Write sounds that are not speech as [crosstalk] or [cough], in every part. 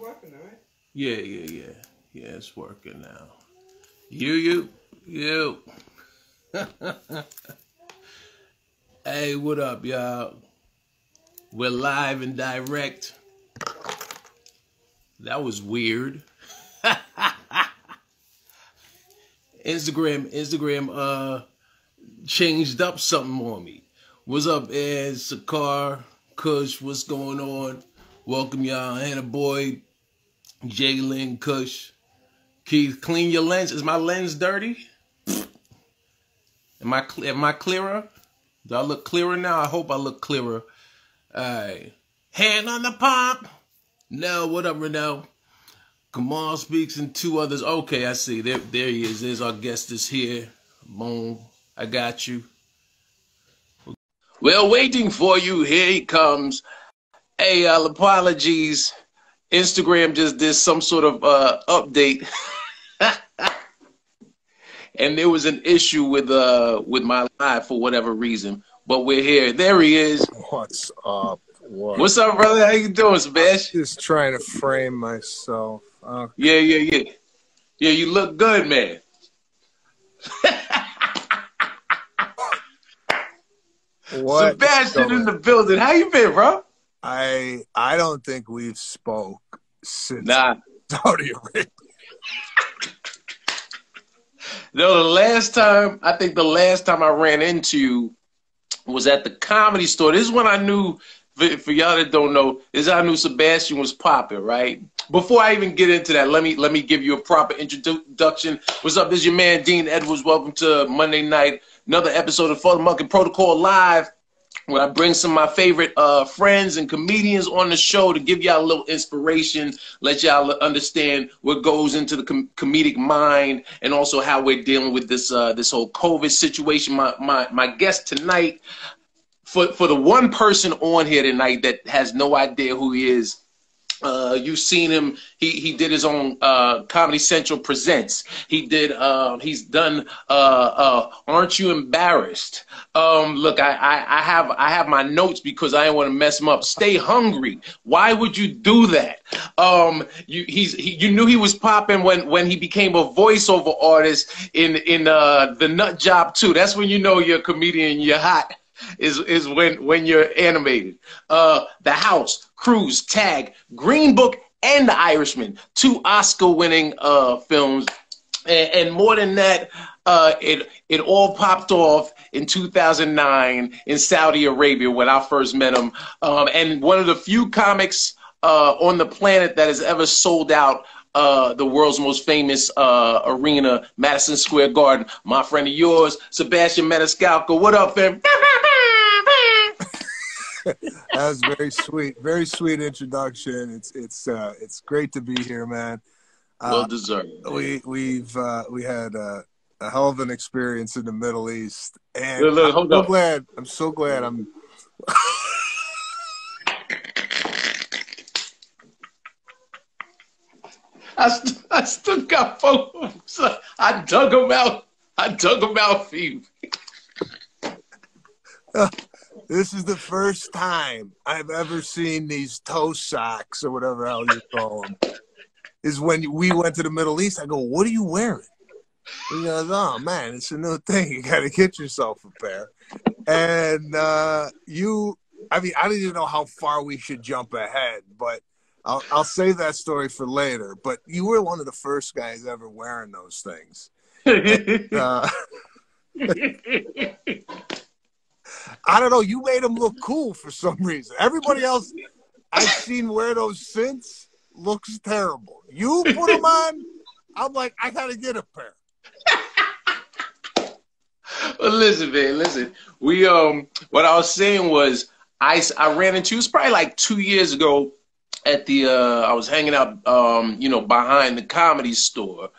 working, right? Yeah, yeah, yeah. Yeah, it's working now. You, you, you. [laughs] hey, what up, y'all? We're live and direct. That was weird. [laughs] Instagram, Instagram, uh, changed up something on me. What's up, Ed, Sakar, Kush? What's going on? Welcome y'all, Hannah Boyd, Jalen, Kush. Keith, clean your lens. Is my lens dirty? Am I am I clearer? Do I look clearer now? I hope I look clearer. All right. Hand on the pump. No, what up, Renault? Kamal speaks and two others. Okay, I see. There, there he is. There's our guest is here. Boom. I got you. We're waiting for you. Here he comes. Hey, uh, apologies. Instagram just did some sort of uh, update. [laughs] and there was an issue with uh with my live for whatever reason. But we're here. There he is. What's up? What? What's up, brother? How you doing, Sebastian? Just trying to frame myself. Uh, Yeah, yeah, yeah. Yeah, you look good, man. what? Sebastian in the building. How you been, bro? I I don't think we've spoke since Nah. Saudi Arabia. No, the last time I think the last time I ran into you was at the comedy store. This is when I knew for, for y'all that don't know, is how I knew Sebastian was popping, right? Before I even get into that, let me let me give you a proper introduction. What's up? This is your man Dean Edwards. Welcome to Monday night, another episode of the Monkey Protocol Live. Where I bring some of my favorite uh, friends and comedians on the show to give y'all a little inspiration, let y'all understand what goes into the com- comedic mind, and also how we're dealing with this uh, this whole COVID situation. My my my guest tonight, for for the one person on here tonight that has no idea who he is, uh, you've seen him. He he did his own uh, Comedy Central presents. He did. Uh, he's done. Uh, uh, Aren't you embarrassed? Um, look, I, I I have I have my notes because I didn't want to mess him up. Stay hungry. Why would you do that? Um, you he's he, you knew he was popping when when he became a voiceover artist in in uh, the Nut Job too. That's when you know you're a comedian. You're hot is is when when you're animated. The House, Cruise, Tag, Green Book, and The Irishman, two Oscar-winning uh, films, and, and more than that, uh, it it all popped off in 2009 in Saudi Arabia when I first met him, um, and one of the few comics uh, on the planet that has ever sold out uh, the world's most famous uh, arena, Madison Square Garden. My friend of yours, Sebastian Maniscalco. What up, fam? [laughs] That was very sweet. Very sweet introduction. It's it's uh, it's great to be here, man. Well Uh, deserved. we we've uh, we had uh, a hell of an experience in the Middle East, and Look, look, I'm so up. glad. I'm so glad. I'm [laughs] I, st- I still got photos. I dug them out. I dug them out for you. [laughs] This is the first time I've ever seen these toe socks or whatever hell you call them. Is when we went to the Middle East. I go, "What are you wearing?" He goes, "Oh man, it's a new thing. You got to get yourself a pair." And uh, you, I mean, I don't even know how far we should jump ahead, but I'll, I'll save that story for later. But you were one of the first guys ever wearing those things. Uh, [laughs] I don't know. You made him look cool for some reason. Everybody else I've seen wear those since looks terrible. You put them on, I'm like, I gotta get a pair. Well, listen, man, listen. We um, what I was saying was, I I ran into it was probably like two years ago at the uh, I was hanging out um, you know, behind the comedy store,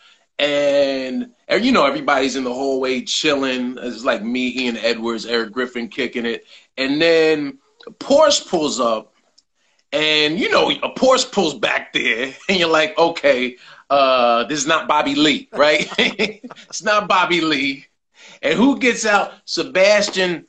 and you know everybody's in the hallway chilling. It's like me, Ian Edwards, Eric Griffin kicking it, and then Porsche pulls up, and you know a Porsche pulls back there, [laughs] and you're like, okay, uh, this is not Bobby Lee, right? [laughs] it's not Bobby Lee. And who gets out? Sebastian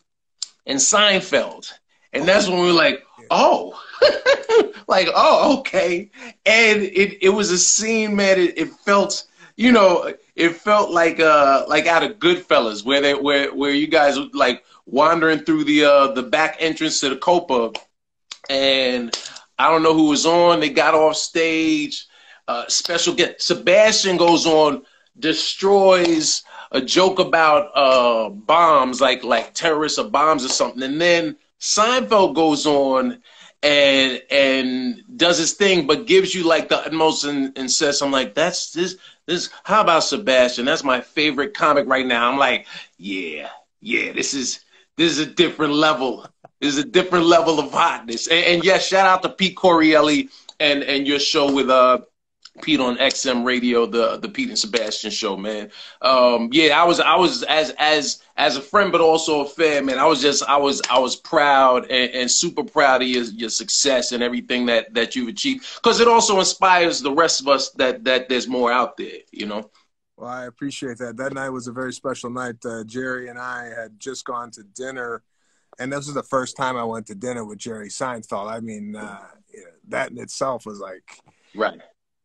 and Seinfeld. And that's when we were like, oh, [laughs] like, oh, okay. And it, it was a scene, man. It, it felt, you know, it felt like uh like out of Goodfellas, where they where where you guys were like wandering through the uh the back entrance to the Copa, and I don't know who was on. They got off stage. Uh, special guest Sebastian goes on, destroys a joke about uh bombs, like like terrorists or bombs or something, and then Seinfeld goes on and and does his thing, but gives you like the utmost and, and says, "I'm like, that's this this. How about Sebastian? That's my favorite comic right now." I'm like, yeah, yeah, this is this is a different level. This is a different level of hotness. And, and yes, shout out to Pete Correale and and your show with uh Pete on XM Radio, the the Pete and Sebastian show, man. Um, yeah, I was I was as as as a friend, but also a fan, man. I was just I was I was proud and, and super proud of your your success and everything that that you've achieved, because it also inspires the rest of us that that there's more out there, you know. Well, I appreciate that. That night was a very special night. Uh, Jerry and I had just gone to dinner, and this was the first time I went to dinner with Jerry Seinfeld. I mean, uh, that in itself was like, right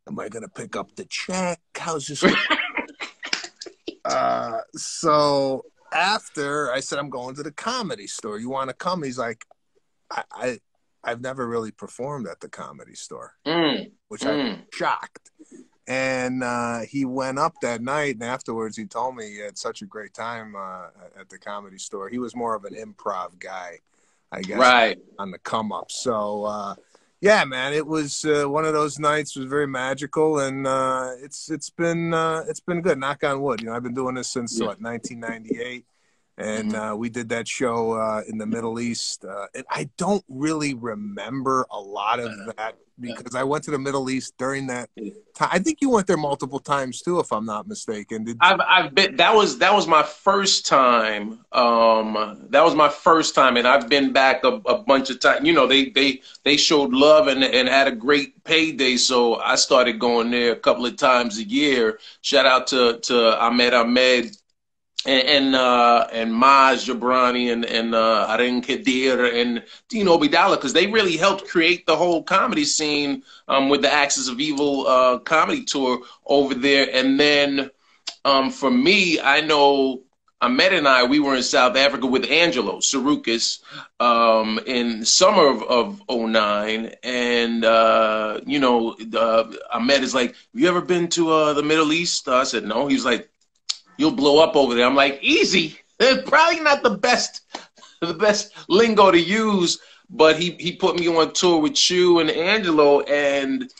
Am I gonna pick up the check? How's this? [laughs] uh, so after I said I'm going to the comedy store. You want to come? He's like, I, I I've never really performed at the comedy store, mm. which mm. I'm shocked. And uh, he went up that night, and afterwards he told me he had such a great time uh, at the comedy store. He was more of an improv guy, I guess, right on the come up. So uh, yeah, man, it was uh, one of those nights. Was very magical, and uh, it's it's been uh, it's been good. Knock on wood. You know, I've been doing this since yeah. what 1998, and mm-hmm. Uh, we did that show uh, in the Middle East. Uh, and I don't really remember a lot of that because I went to the Middle East during that time. I think you went there multiple times too, if I'm not mistaken. Did I've I've been that was that was my first time. Um, that was my first time, and I've been back a, a bunch of times. You know, they they they showed love and and had a great payday, so I started going there a couple of times a year. Shout out to to Ahmed Ahmed and and, uh, and Maz Jobrani and and uh, Kader and Dean Obeidallah because they really helped create the whole comedy scene um, with the Axis of Evil uh, comedy tour over there. And then um, for me, I know Ahmed and I we were in South Africa with Angelo Tsarouchas um, in summer of, of 09. and uh, you know uh, Ahmed is like, "Have you ever been to uh, the Middle East?" I said, "No." He's like you'll blow up over there. I'm like, easy. It's probably not the best, [laughs] the best lingo to use, but he he put me on tour with you and Angelo, and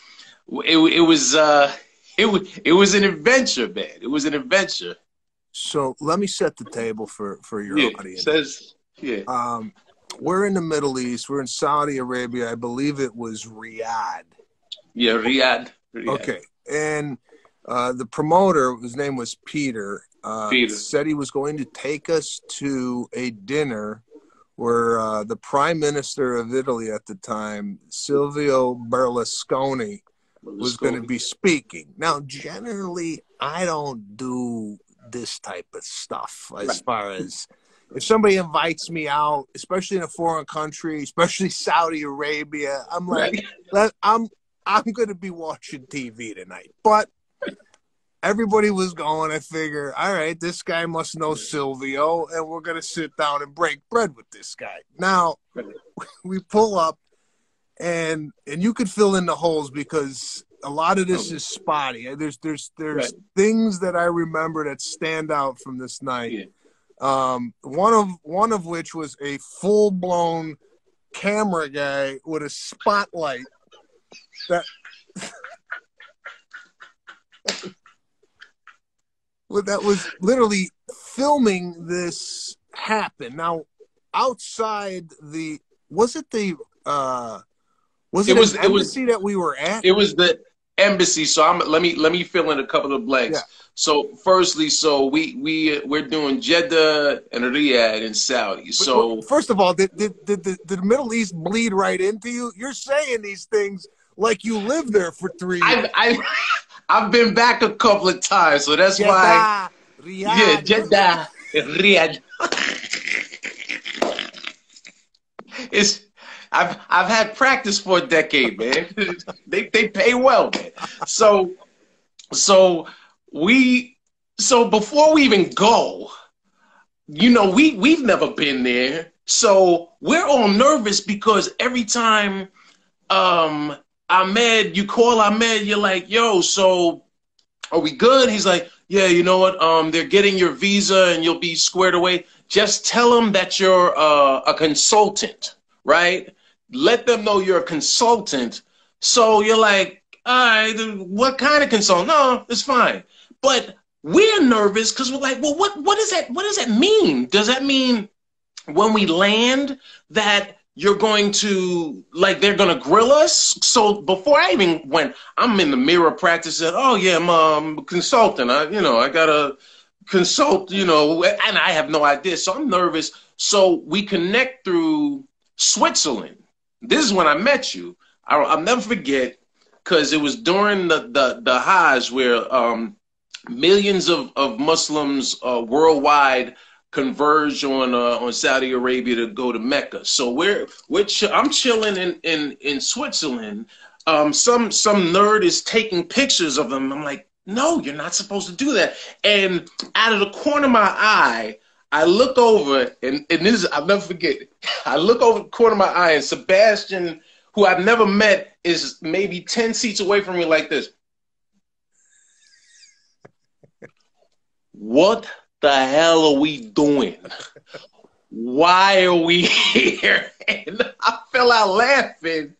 it it was uh it was it was an adventure, man. It was an adventure. So let me set the table for for your yeah, audience. Says yeah. Um, we're in the Middle East. We're in Saudi Arabia. I believe it was Riyadh. Yeah, Riyadh. Riyadh. Okay, and uh, the promoter, his name was Peter, uh, said he was going to take us to a dinner where uh, the prime minister of Italy at the time, Silvio Berlusconi, was going to be speaking. Now, generally, I don't do this type of stuff as right. far as if somebody invites me out, especially in a foreign country, especially Saudi Arabia, I'm like, right. I'm I'm going to be watching TV tonight. But everybody was going. I figure, all right, this guy must know Silvio, and we're gonna sit down and break bread with this guy. Now [laughs] we pull up, and and you could fill in the holes because a lot of this is spotty. There's there's there's right. things that I remember that stand out from this night. Yeah. Um, one of one of which was a full blown camera guy with a spotlight that [laughs] that was literally filming this happen. Now, outside the was it the uh was it, it was it was that we were at? It was the embassy. So I'm let me let me fill in a couple of blanks. Yeah. So firstly, so we we we're doing Jeddah and Riyadh in Saudi. So first of all, did did, did, did the Middle East bleed right into you? You're saying these things like you lived there for three years. I, I, I've been back a couple of times, so that's Jeddah, why. Riyadh. Yeah, Jeddah, Riyadh. it's I've I've had practice for a decade, man. [laughs] they they pay well, man. So so we so before we even go, you know, we we've never been there. So we're all nervous because every time um Ahmed, you call Ahmed, you're like, yo, so are we good? He's like, yeah, you know what? Um, they're getting your visa and you'll be squared away. Just tell them that you're uh, a consultant, right? Let them know you're a consultant. So you're like, all right, what kind of consultant? No, it's fine. But we're nervous because we're like, well, what, what does that, what does that mean? Does that mean when we land that you're going to like they're gonna grill us. So before I even went, I'm in the mirror practicing. "Oh yeah, I'm, um, a consultant. I you know I gotta consult. You know, and I have no idea. So I'm nervous. So we connect through Switzerland. This is when I met you. I'll, I'll never forget because it was during the the the Hajj where um, millions of of Muslims uh, worldwide converge on uh, on Saudi Arabia to go to Mecca. So we're ch- I'm chilling in in in Switzerland. Um, some some nerd is taking pictures of them. I'm like, no, you're not supposed to do that. And out of the corner of my eye, I look over, and and this I'll never forget. [laughs] I look over the corner of my eye, and Sebastian, who I've never met, is maybe ten seats away from me, like this. What the hell are we doing? Why are we [laughs] here? And I fell out laughing.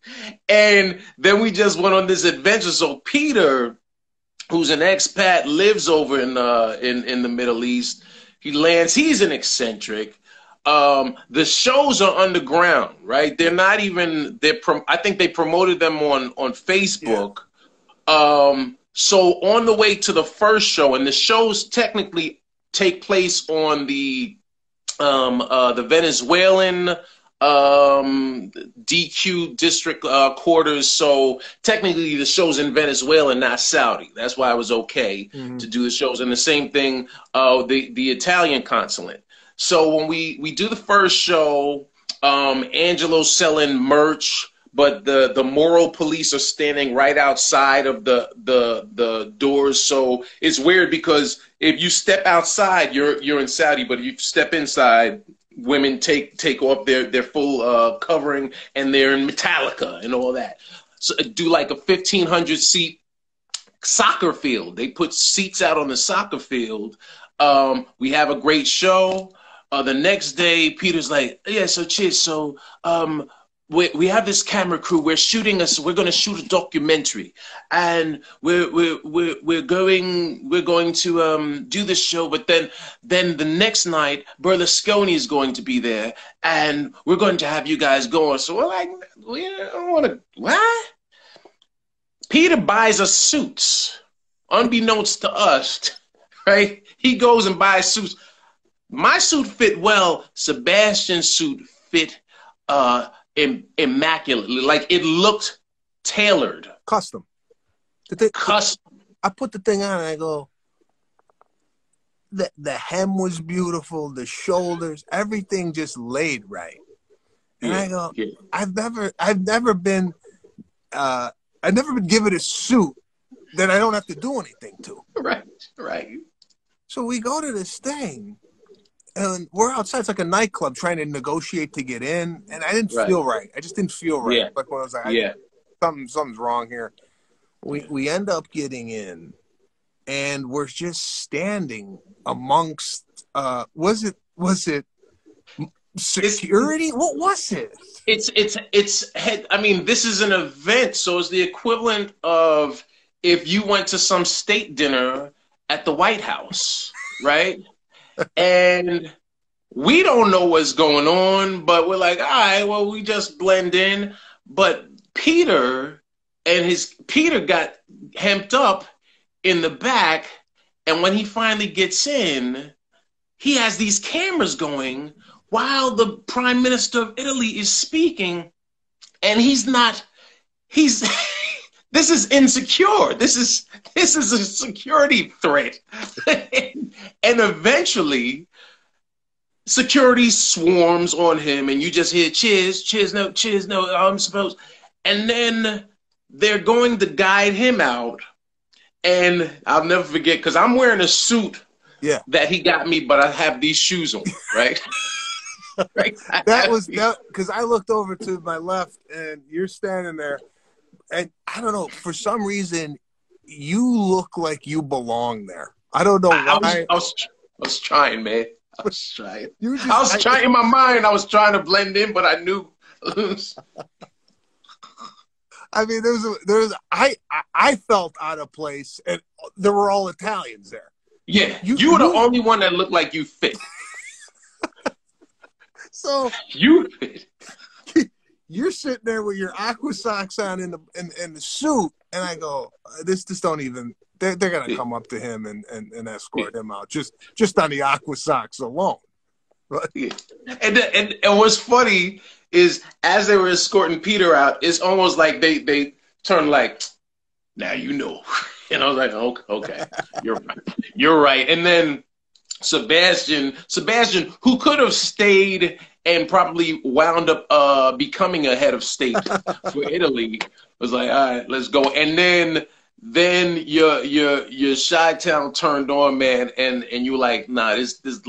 And then we just went on this adventure. So Peter, who's an expat, lives over in uh in, in the Middle East. He lands, he's an eccentric. Um, the shows are underground, right? They're not even they're prom- I think they promoted them on on Facebook. Yeah. Um, so on the way to the first show, and the shows technically take place on the um, uh, the Venezuelan um, DQ district uh, quarters. So technically, the show's in Venezuela, not Saudi. That's why it was okay mm-hmm. to do the shows. And the same thing, uh, the the Italian consulate. So when we we do the first show, um, Angelo's selling merch but the the moral police are standing right outside of the the the doors. So it's weird because if you step outside you're you're in saudi but if you step inside women take take off their their full uh, covering and they're in metallica and all that. So do like a 1500 seat soccer field. They put seats out on the soccer field. Um, we have a great show. Uh, the next day peter's like yeah so cheers so um, we, we have this camera crew. We're shooting us. We're going to shoot a documentary, and we're we're we're, we're going we're going to um, do this show. But then then the next night, Berlusconi is going to be there, and we're going to have you guys going. So we're like, we don't want to what? Peter buys us suits, unbeknownst to us, [laughs] right? He goes and buys suits. My suit fit well. Sebastian's suit fit. Uh, Im- immaculately. Like it looked tailored. Custom. The thing, Custom. I put the thing on and I go, the, the hem was beautiful, the shoulders, everything just laid right. And yeah, I go, yeah. I've never, I've never been, uh, I've never been given a suit that I don't have to do anything to. Right, right. So we go to this thing, and we're outside. It's like a nightclub trying to negotiate to get in, and I didn't right. feel right. I just didn't feel right. Yeah. Like when I was like, yeah, something something's wrong here. We we end up getting in, and we're just standing amongst. Uh, was it was it security? It's, what was it? It's it's it's. I mean, this is an event, so it's the equivalent of if you went to some state dinner at the White House, right? And we don't know what's going on, but we're like, all right, well, we just blend in. But Peter and his Peter got hemped up in the back, and when he finally gets in, he has these cameras going while the prime minister of Italy is speaking, and he's not. He's [laughs] this is insecure. This is this is a security threat. [laughs] and eventually security swarms on him, and you just hear cheers, cheers, no, cheers, no. I'm supposed, and then they're going to guide him out, and I'll never forget because I'm wearing a suit. Yeah. That he got me, but I have these shoes on, right? [laughs] right? That was that because I looked over to my left and you're standing there, and I don't know for some reason you look like you belong there. I don't know why. I was, I was, I was trying, man. I was [laughs] trying. Just, I was trying in my mind. I was trying to blend in, but I knew. [laughs] I mean, there was there was I I felt out of place, and there were all Italians there. Yeah, you, you were the only one that looked like you fit. [laughs] so you fit. You're sitting there with your aqua socks on in the in, in the suit, and I go, uh, this just don't even. They're, they're gonna come up to him and, and, and escort him out just just on the aqua socks alone. And, and and what's funny is as they were escorting Peter out, it's almost like they they turned like, now you know. [laughs] And I was like, okay, okay, you're right, you're right. And then Sebastian, Sebastian, who could have stayed and probably wound up uh, becoming a head of state [laughs] for Italy, was like, all right, let's go. And then then your your your Chi Town turned on, man, and and you were like, nah, this this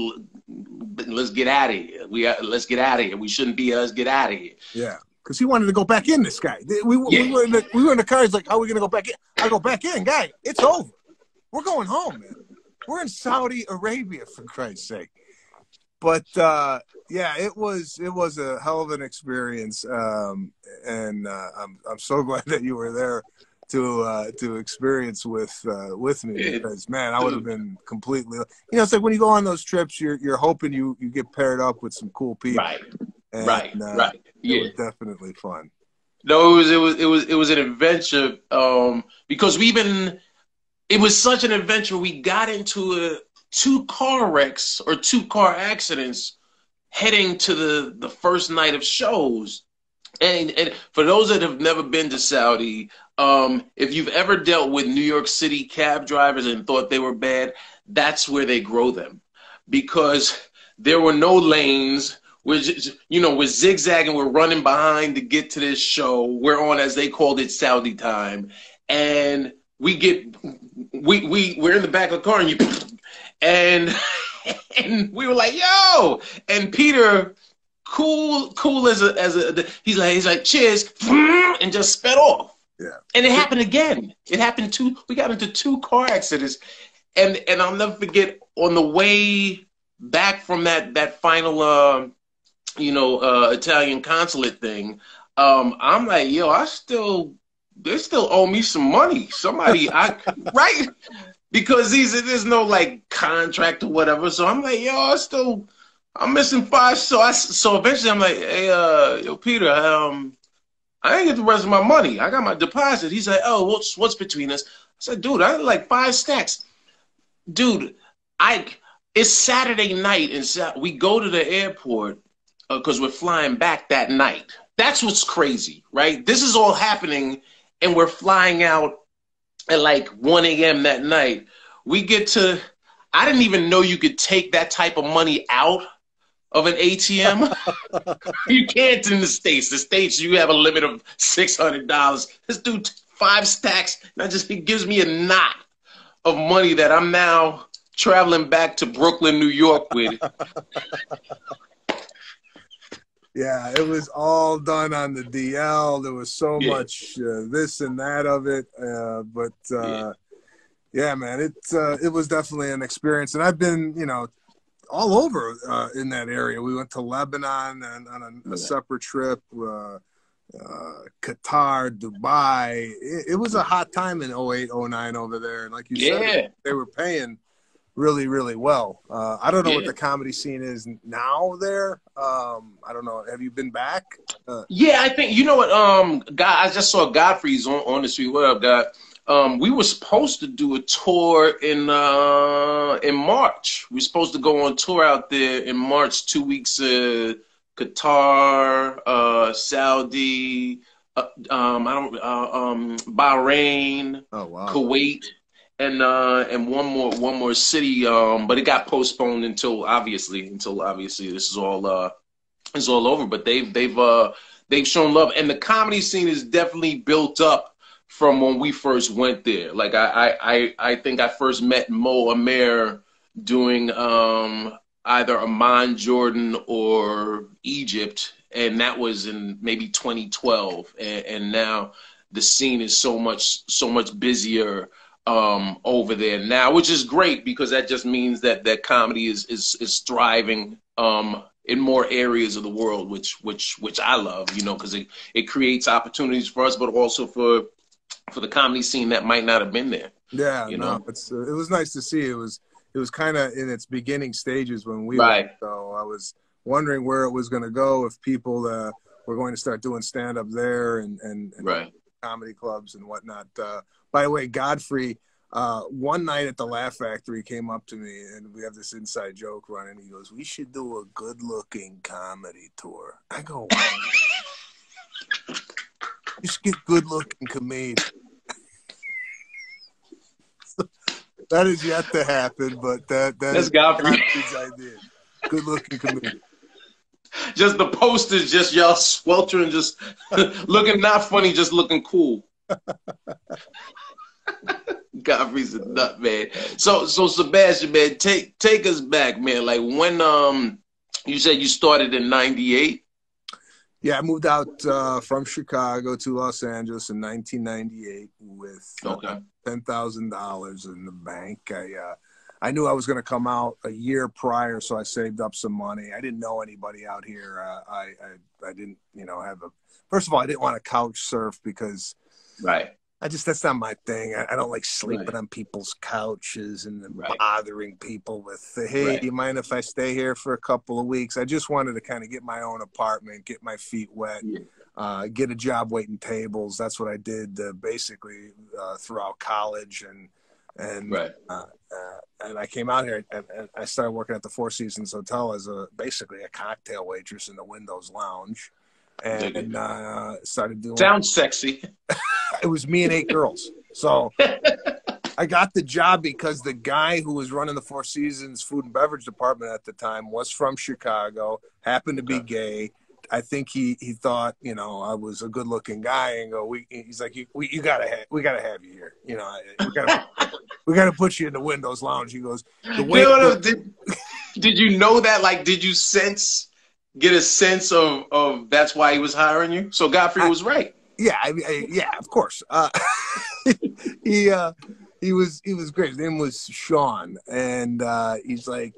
let's get out of here. We let's get out of here. We shouldn't be us. Get out of here. Yeah, because he wanted to go back in. This guy. We, yeah. we were in the we were in the car. He's like, how are we gonna go back in? I go back in, guy. It's over. We're going home, man. We're in Saudi Arabia for Christ's sake. But uh, yeah, it was it was a hell of an experience, um, and uh, I'm I'm so [laughs] glad that you were there to uh, to experience with uh, with me because man, I would have been completely. You know, it's like when you go on those trips, you're you're hoping you you get paired up with some cool people. Right. And, right. Uh, right. Yeah. It was definitely fun. No, it was it was it was it was an adventure um, because we've been. It was such an adventure. We got into a, two car wrecks or two car accidents heading to the the first night of shows. And, and for those that have never been to Saudi, um, if you've ever dealt with New York City cab drivers and thought they were bad, that's where they grow them because there were no lanes. We're just, you know, we're zigzagging, we're running behind to get to this show. We're on, as they called it, Saudi time. And we get, we, we, we're in the back of the car and you, and, [laughs] and we were like, yo, and Peter, cool, cool as a, as a, he's like, he's like, cheers, and just sped off. Yeah. And it happened again. It happened two. We got into two car accidents, and and I'll never forget on the way back from that that final, uh, you know, uh, Italian consulate thing. Um, I'm like, yo, I still they still owe me some money. Somebody, I [laughs] right because these there's no like contract or whatever. So I'm like, yo, I still I'm missing five. So I so eventually I'm like, hey, uh, yo, Peter, um I didn't get the rest of my money. I got my deposit. He said, "Oh, what's what's between us?" I said, "Dude, I had like five stacks." Dude, I it's Saturday night and we go to the airport because uh, we're flying back that night. That's what's crazy, right? This is all happening, and we're flying out at like 1 a.m. that night. We get to, I didn't even know you could take that type of money out of an ATM. [laughs] you can't in the States. The States, you have a limit of $600. This dude, five stacks, that just he gives me a knot of money that I'm now traveling back to Brooklyn, New York with. [laughs] yeah, it was all done on the DL. There was so yeah. much uh, this and that of it. Uh, but uh, yeah. yeah. man, it, uh, it was definitely an experience. And I've been, you know, all over uh, in that area. We went to Lebanon and on a, a separate trip, uh, uh, Qatar, Dubai. It, it, was a hot time in 08, 09 over there. And like you yeah. said, they were paying really, really well. Uh, I don't know yeah. what the comedy scene is now there. Um, I don't know. Have you been back? Uh, yeah, I think, you know what? Um, God, I just saw Godfrey's on, on the street. What up, God? Um, we were supposed to do a tour in uh, in March. We are supposed to go on tour out there in March, two weeks. Uh, Qatar, uh, Saudi, uh, um, I don't, uh, um, Bahrain, oh, wow. Kuwait, and uh, and one more one more city, um, but it got postponed until obviously until obviously this is all uh, is all over. But they've they've uh, they've shown love, and the comedy scene is definitely built up from when we first went there. Like I I I think I first met Mo Amer doing um, either Amman Jordan or Egypt, and that was in maybe 2012, and, and now the scene is so much so much busier um, over there now, which is great because that just means that that comedy is is is thriving um, in more areas of the world, which which which I love, you know, because it it creates opportunities for us, but also for for the comedy scene that might not have been there. Yeah, you no, know? it's uh, it was nice to see. It was it was kind of in its beginning stages when we right. Went, so I was wondering where it was going to go if people uh, were going to start doing stand up there and and, and right. Comedy clubs and whatnot. Uh, by the way, Godfrey, uh, one night at the Laugh Factory came up to me and we have this inside joke running. He goes, "We should do a good-looking comedy tour." I go, [laughs] "Just get good-looking comedians." [laughs] that is yet to happen, but that that that's is Godfrey's idea. Good-looking comedian [laughs] just the posters, just y'all sweltering, just [laughs] looking not funny, just looking cool. Godfrey's a nut, man. So, so Sebastian, man, take take us back, man. Like when um, you said you started in '98. Yeah, I moved out uh, from Chicago to Los Angeles in 1998 with uh, okay. ten thousand dollars in the bank. I uh, I knew I was going to come out a year prior, so I saved up some money. I didn't know anybody out here. Uh, I, I I didn't, you know, have a. First of all, I didn't want to couch surf because Right. I just that's not my thing. I, I don't like sleeping right. on people's couches and right. bothering people with, "Hey, right. do you mind if I stay here for a couple of weeks?" I just wanted to kind of get my own apartment, get my feet wet, yeah. uh, get a job waiting tables. That's what I did uh, basically uh, throughout college, and and uh, uh, and I came out here and, and, I started working at the Four Seasons Hotel as a basically a cocktail waitress in the Windows Lounge and uh, started doing. Sounds sexy. [laughs] it was me and eight girls. So [laughs] I got the job because the guy who was running the Four Seasons food and beverage department at the time was from Chicago, happened to be gay. I think he he thought you know I was a good looking guy and go we he's like you we, you gotta have, we gotta have you here you know we gotta [laughs] we gotta put you in the Windows Lounge. He goes the way. did, did you know that? Like, did you sense? get a sense of of that's why he was hiring you. So Godfrey I, was right. Yeah, I I, yeah, of course. Uh, [laughs] he uh, he was he was great. His name was Sean, and uh, he's like,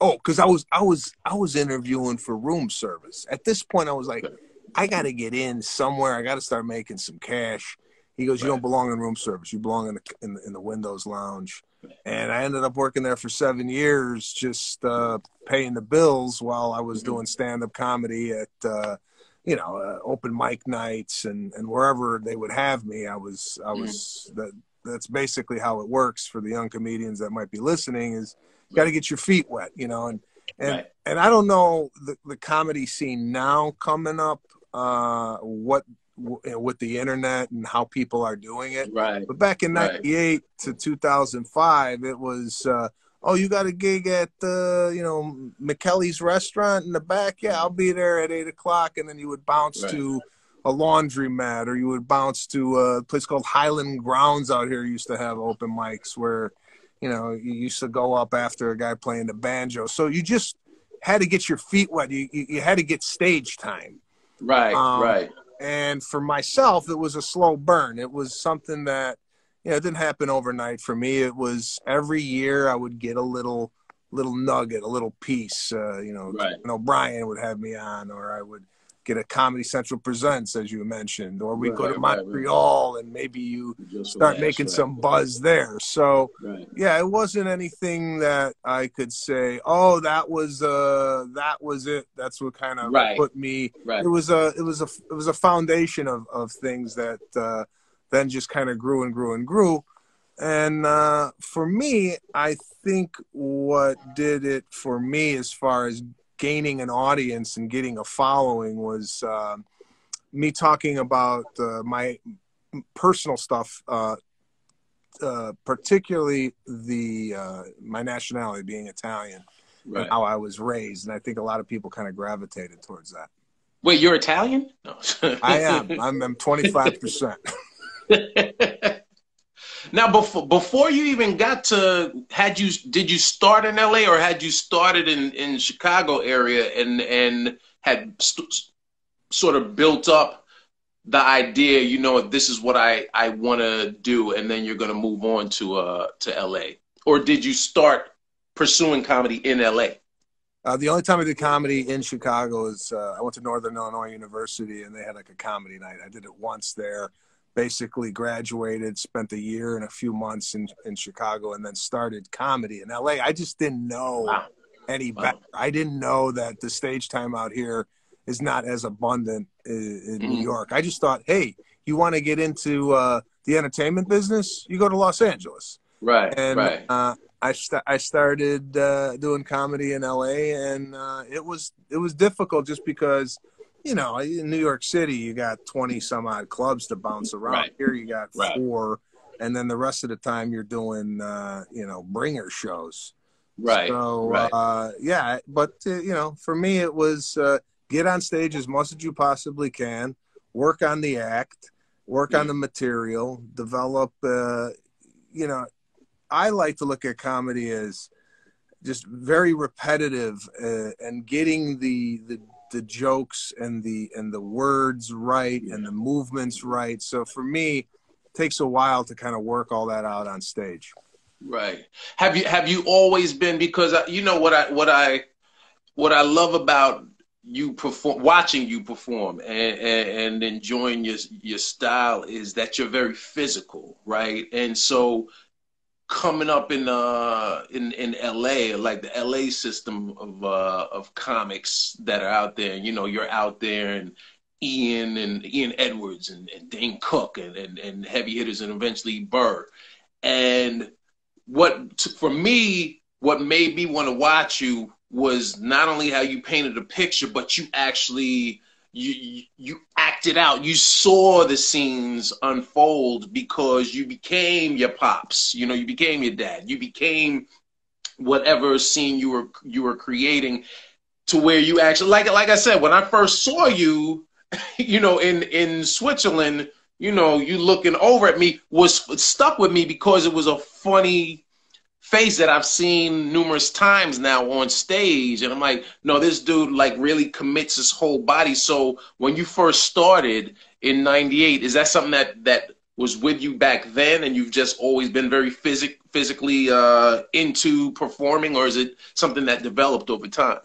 oh, because I was I was I was interviewing for room service. At this point, I was like, I got to get in somewhere. I got to start making some cash. He goes, you don't belong in room service. You belong in the in the, in the Windows Lounge and I ended up working there for seven years, just uh, paying the bills while I was mm-hmm. doing stand up comedy at, uh, you know, uh, open mic nights and, and wherever they would have me. I was, I mm-hmm. was, that, that's basically how it works for the young comedians that might be listening is got to get your feet wet, you know, and, and, right. and I don't know the, the comedy scene now coming up, uh, what with the internet and how people are doing it. Right. But back in '98 right. to 2005, it was. Uh, oh, you got a gig at the, you know, McKelly's restaurant in the back? Yeah, I'll be there at eight o'clock. And then you would bounce right. to a laundromat or you would bounce to a place called Highland Grounds out here used to have open mics where, you know, you used to go up after a guy playing the banjo. So you just had to get your feet wet. You, you, you had to get stage time. Right, um, right. And for myself, it was a slow burn. It was something that, you know, it didn't happen overnight for me. It was every year I would get a little, little nugget, a little piece. Uh, you know, right. you know, Brian would have me on, or I would get a Comedy Central Presents, as you mentioned, or we right, go to Montreal right, and maybe you Just start making some buzz there. So, yeah, it wasn't anything that I could say, oh, that was uh, that was it. That's what kind of put me. It was a it was a it was a foundation of of things that uh, then just kind of grew and grew and grew. And uh, for me, I think what did it for me as far as gaining an audience and getting a following was uh, me talking about uh, my personal stuff uh, uh, particularly the uh, my nationality being Italian, right. and how I was raised, and I think a lot of people kind of gravitated towards that. Wait, you're Italian? No. I am. I'm twenty five percent. [laughs] Now, before before you even got to, had you did you start in LA or had you started in in Chicago area and and had st- sort of built up the idea, you know, this is what I I want to do, and then you're going to move on to uh to LA, or did you start pursuing comedy in LA? Uh, the only time I did comedy in Chicago is uh, I went to Northern Illinois University and they had like a comedy night. I did it once there basically graduated, spent a year and a few months in, in Chicago, and then started comedy in LA. I just didn't know wow. any wow. better. I didn't know that the stage time out here is not as abundant in, in mm. New York. I just thought, hey, you want to get into uh, the entertainment business? You go to Los Angeles. Right. And right. Uh, I st- I started uh, doing comedy in LA, and uh, it was it was difficult just because you know, in New York City, you got 20 some odd clubs to bounce around. Right. Here, you got right. four. And then the rest of the time, you're doing, uh, you know, bringer shows. Right. So, right. Uh, yeah. But, uh, you know, for me, it was uh, get on stage as much as you possibly can, work on the act, work on the material, develop, uh, you know, I like to look at comedy as just very repetitive uh, and getting the, the the jokes and the and the words right and the movements right. So for me, it takes a while to kind of work all that out on stage. Right. Have you have you always been because I, you know what I what I what I love about you perform watching you perform and, and, and enjoying your your style is that you're very physical, right? And so coming up in uh in in LA like the LA system of uh of comics that are out there. You know you're out there and Ian and Ian Edwards and, and Dane Cook and, and and heavy hitters and eventually Burr and what for me what made me want to watch you was not only how you painted a picture but you actually you you acted out. You saw the scenes unfold because you became your pops. You know you became your dad. You became whatever scene you were you were creating to where you actually like like I said when I first saw you [laughs] you know in in Switzerland you know you looking over at me was stuck with me because it was a funny face that I've seen numerous times now on stage. And I'm like, no, this dude like really commits his whole body. So when you first started in 98, is that something that, that was with you back then and you've just always been very physic, physically uh, into performing or is it something that developed over time?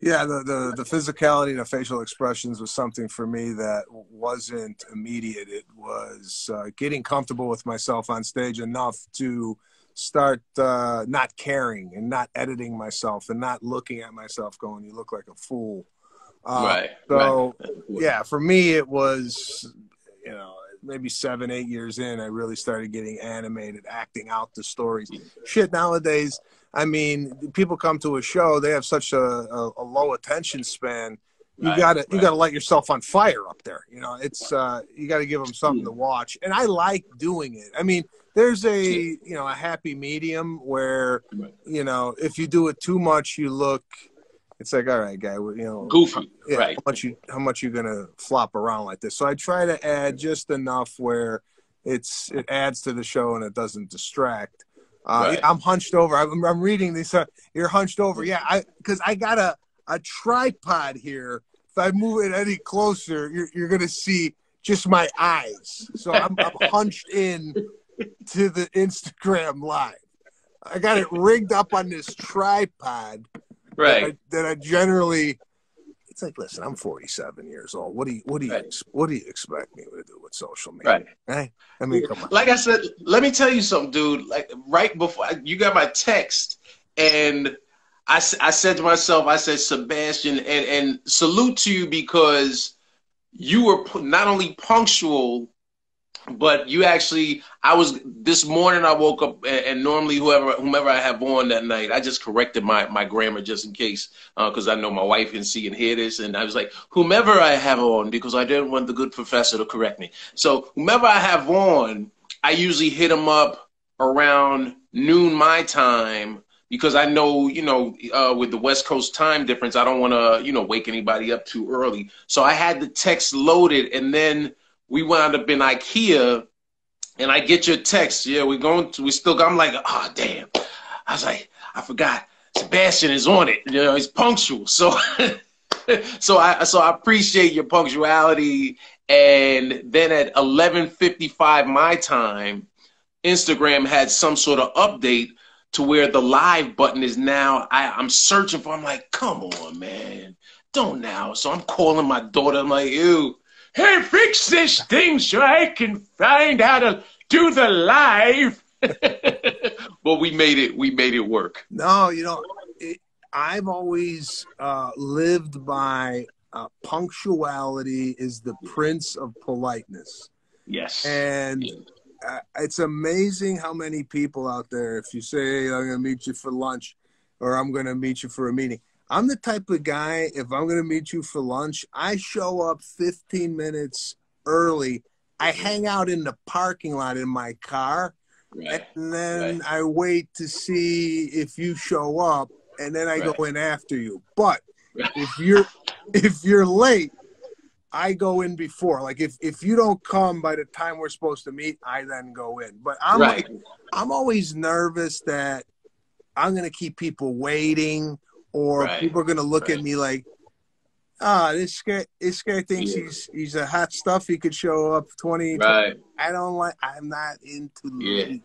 Yeah, the, the, the physicality and the facial expressions was something for me that wasn't immediate. It was uh, getting comfortable with myself on stage enough to – start uh, not caring and not editing myself and not looking at myself going, you look like a fool. Uh, right. So, right. yeah, for me, it was, you know, maybe seven, eight years in, I really started getting animated, acting out the stories. Shit, nowadays, I mean, people come to a show, they have such a, a, a low attention span. You right, gotta right. you gotta light yourself on fire up there. You know, it's uh, you gotta give them something to watch, and I like doing it. I mean, there's a you know a happy medium where you know if you do it too much you look it's like all right guy you know goofy yeah, right. how much you how much you're gonna flop around like this? So i try to add just enough where it's it adds to the show and it doesn't distract. Uh, right. i'm hunched over. I'm, I'm reading this uh, you're hunched over. Yeah i because i got a a tripod here. If i move it any closer you're, you're gonna see just my eyes. So i'm, I'm [laughs] hunched in to the Instagram live. I got it rigged up on this tripod. Right. That I, that I generally it's like, listen, I'm 47 years old. What do you what do you right. what do you expect me to do with social media? Right. Hey, I mean, come on. Like I said, let me tell you something, dude. Like right before you got my text, and I, I said to myself, I said, Sebastian, and and salute to you because you were not only punctual but you actually i was this morning i woke up and, normally whoever whomever i have on that night i just corrected my my grammar just in case because uh, i know my wife can see and hear this and i was like whomever i have on because i didn't want the good professor to correct me so whomever i have on I usually hit them up around noon my time because I know, you know, uh, with the West Coast time difference, I don't want to, you know, wake anybody up too early. So I had the text loaded, and then we wound up in IKEA, and I get your text. Yeah, we're going to, we still. I'm like, oh damn. I was like, I forgot. Sebastian is on it. You know, he's punctual. So, [laughs] so I so I appreciate your punctuality. And then at 11:55 my time, Instagram had some sort of update to where the live button is now. I, I'm searching for. I'm like, come on, man, don't now. So I'm calling my daughter. I'm like, ew, hey, fix this thing so I can find how to do the live. [laughs] but we made it. We made it work. No, you know, it, I've always uh, lived by uh, punctuality is the prince of politeness. Yes, and. Yeah uh, it's amazing how many people out there, if you say, I'm going to meet you for lunch or I'm going to meet you for a meeting, I'm the type of guy, if I'm going to meet you for lunch, I show up 15 minutes early. I mm-hmm. hang out in the parking lot in my car. Right. And then right. I wait to see if you show up and then I right. go in after you. But if you're if you're late, I go in before. Like if if you don't come by the time we're supposed to meet, I then go in. But I'm like, I'm always nervous that I'm gonna keep people waiting, or right. people are gonna look right. at me like, ah, this guy this guy thinks yeah. he's he's a hot stuff. He could show up twenty. Right. 20. I don't like. I'm not into yeah. late.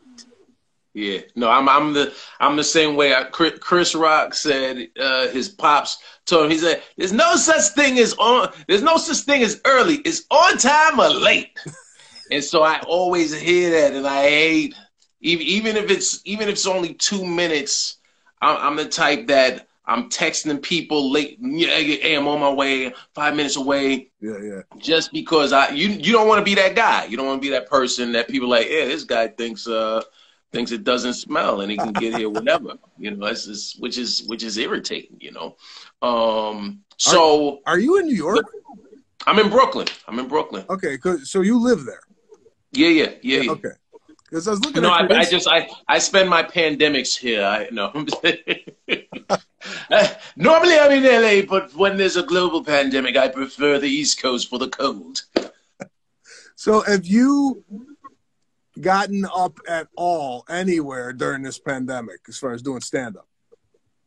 Yeah, no, I'm I'm the I'm the same way. I, Chris Rock said uh, his pops told him he said, "There's no such thing as on. There's no such thing as early. It's on time or late." [laughs] and so I always hear that, and I hate even even if it's even if it's only two minutes. I'm, I'm the type that I'm texting people late. Hey, I'm on my way, five minutes away. Yeah, yeah. Just because I you you don't want to be that guy. You don't want to be that person that people like. Yeah, this guy thinks. uh thinks it doesn't smell and he can get here [laughs] whenever you know that's just, which is which is irritating you know um so are, are you in new york i'm in brooklyn i'm in brooklyn okay so you live there yeah yeah yeah, yeah. okay because i was looking no I, I, just i i spend my pandemics here i know [laughs] [laughs] normally i'm in la but when there's a global pandemic i prefer the east coast for the cold so have you gotten up at all anywhere during this pandemic as far as doing stand up?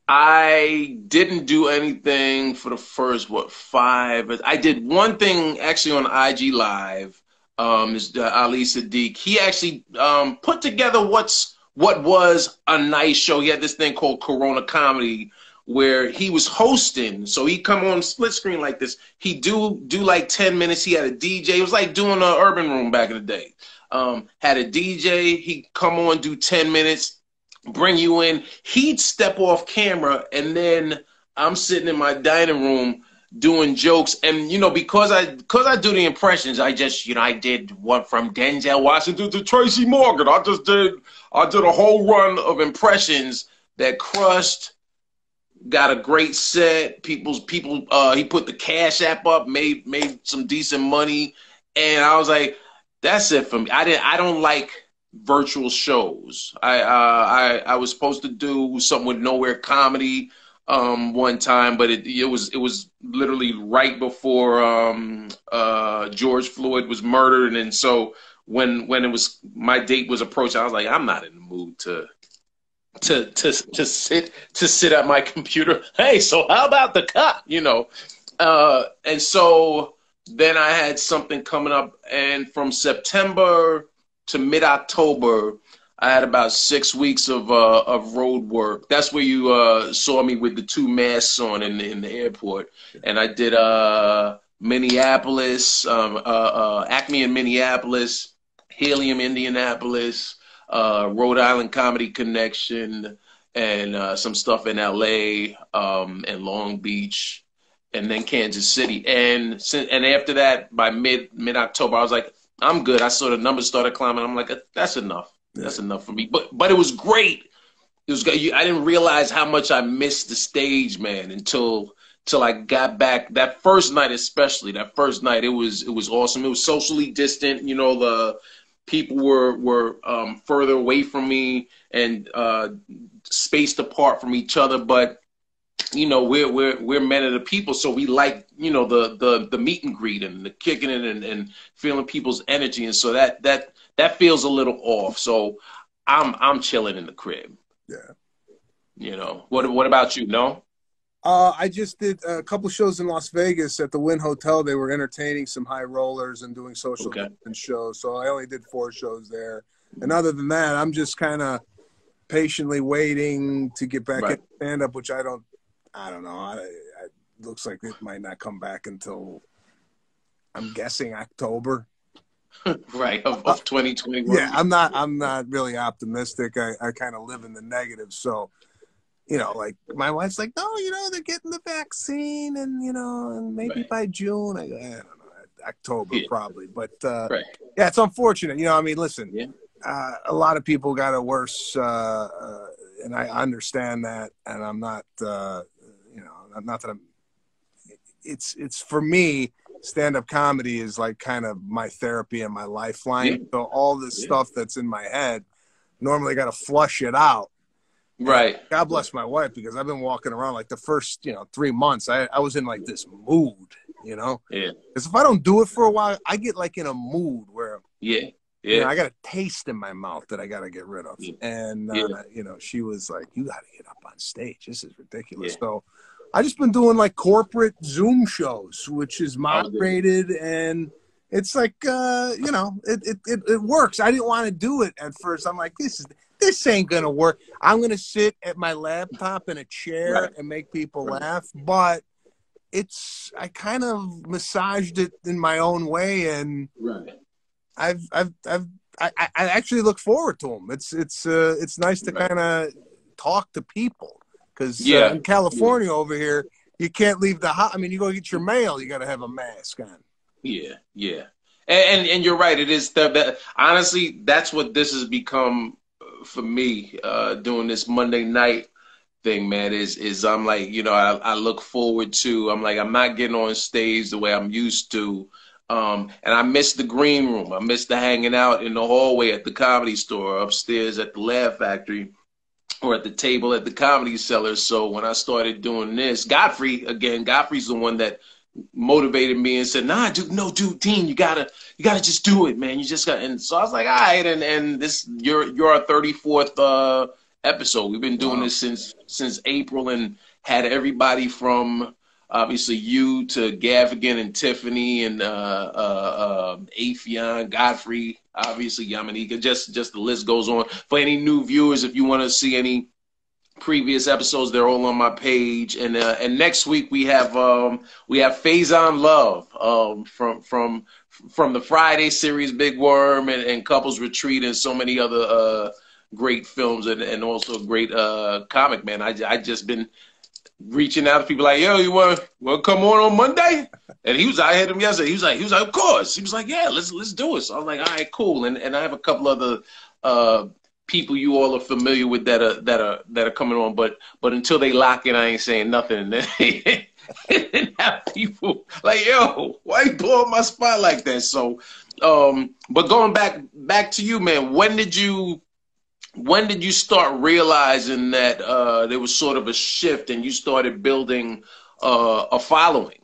I didn't do anything for the first what five. I did one thing actually on IG Live. Um, is uh, Ali Siddiq. He actually um, put together what's what was a nice show. He had this thing called Corona Comedy where he was hosting. So he come on split screen like this. He do do like ten minutes. He had a DJ. It was like doing an urban room back in the day um, had a DJ. He'd come on, do 10 minutes, bring you in. He'd step off camera, and then I'm sitting in my dining room doing jokes. And you know, because I because I do the impressions, I just you know I did one from Denzel Washington to Tracy Morgan. I just did I did a whole run of impressions that crushed. Got a great set. People's people. Uh, he put the cash app up, made made some decent money, and I was like, that's it for me. I didn't. I don't like virtual shows. I uh, I I was supposed to do something with Nowhere Comedy um, one time, but it it was it was literally right before um, uh, George Floyd was murdered, and so when when it was my date was approaching, I was like, I'm not in the mood to to to to sit to sit at my computer. [laughs] Hey, so how about the cut? You know, uh, and so then I had something coming up, and from September to mid October, I had about six weeks of uh, of road work. That's where you uh, saw me with the two masks on in the, in the airport, and I did uh, Minneapolis, um, uh, uh, Acme in Minneapolis, Helium Indianapolis, uh, Rhode Island Comedy Connection, and some stuff in L.A. Um, and Long Beach and then Kansas City. And and after that, by mid mid October, I was like, I'm good. I saw the numbers started climbing. I'm like, that's enough. That's enough for me. But but it was great. It was. I didn't realize how much I missed the stage, man, until till I got back. That first night, especially that first night, it was it was awesome. It was socially distant. You know the people were were um, further away from me and uh, spaced apart from each other. But you know, we're we're we're men of the people, so we like you know the the the meet and greet and the kicking it and, and feeling people's energy, and so that that that feels a little off. So I'm I'm chilling in the crib. Yeah. You know what? What about you? No. Uh, I just did a couple shows in Las Vegas at the Wynn Hotel. They were entertaining some high rollers and doing social Okay. shows. So I only did four shows there. And other than that, I'm just kind of patiently waiting to get back Right. in stand up, which I don't, I don't know. I, I looks like it might not come back until I'm guessing October. [laughs] right of, of 2021. Yeah, I'm not. I'm not really optimistic. I, I kind of live in the negative. So, you know, like my wife's like, no, you know, they're getting the vaccine, and you know, and maybe Right. by June. I, I don't know, October Yeah. probably. But uh, Right. yeah, it's unfortunate. You know, I mean, listen, Yeah. uh, a lot of people got it worse, uh, uh, and I understand that. And I'm not, uh, you know, not that I'm. It's it's for me. Stand up comedy is like kind of my therapy and my lifeline. Yeah. So all this stuff that's in my head, normally got to flush it out. Right. God bless my wife because I've been walking around like the first, you know, three months. I, I was in like this mood, you know. Yeah. Because if I don't do it for a while, I get like in a mood where Yeah. you Yeah. know, I got a taste in my mouth that I got to get rid of. Yeah. And uh, Yeah. you know, she was like, "You got to get up on stage. This is ridiculous." Yeah. So I just been doing like corporate Zoom shows, which is moderated and. It's like uh, you know, it, it, it, it works. I didn't want to do it at first. I'm like, this is this ain't gonna work. I'm gonna sit at my laptop in a chair Right. and make people Right. laugh. But it's I kind of massaged it in my own way, and Right. I've I've I've I, I actually look forward to them. It's it's uh it's nice to kind of talk to people because Yeah. uh, in California over here you can't leave the house. I mean, you go get your mail, you got to have a mask on. Yeah, yeah, and and, and you're right. It is the, the honestly that's what this has become uh, for me. Uh, doing this Monday night thing, man, is is I'm like you know I, I look forward to. I'm like I'm not getting on stage the way I'm used to. Um, and I miss the green room. I miss the hanging out in the hallway at the comedy store, upstairs at the Laugh Factory, or at the table at the Comedy Cellar. So when I started doing this, Godfrey again, Godfrey's the one that motivated me and said, "Nah, dude, no, dude, Dean, you gotta, you gotta just do it, man. You just got." And so I was like, "All right." And and this, you're you're our thirty fourth uh, episode. We've been doing Wow. this since since April, and had everybody from obviously you to Gaffigan and Tiffany and uh, uh, uh, Affion, Godfrey, obviously Yamaneika. Just just the list goes on. For any new viewers, if you want to see any previous episodes, they're all on my page. And uh, and next week we have um, we have Faizon Love um, from from from the Friday series, Big Worm and, and Couples Retreat, and so many other uh, great films and, and also great uh, comic man. I I just been reaching out to people like, yo, you want to come on on Monday? And he was, I had him yesterday. He was like, he was like, of course. He was like, yeah, let's let's do it. So I was like, all right, cool. And and I have a couple other uh, people you all are familiar with that are that are that are coming on, but but until they lock in, I ain't saying nothing. [laughs] and have people like, yo, why you blow up my spot like that? So, um, but going back back to you, man, when did you when did you start realizing that uh, there was sort of a shift and you started building uh, a following?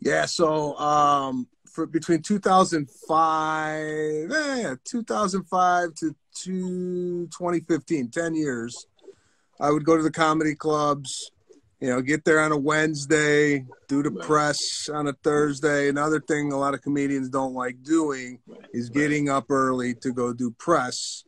Yeah, so um, for between 2005, eh, yeah, 2005 to two, 2015, 10 years, I would go to the comedy clubs, you know, get there on a Wednesday, do the Right. press on a Thursday. Another thing a lot of comedians don't like doing is getting up early to go do press.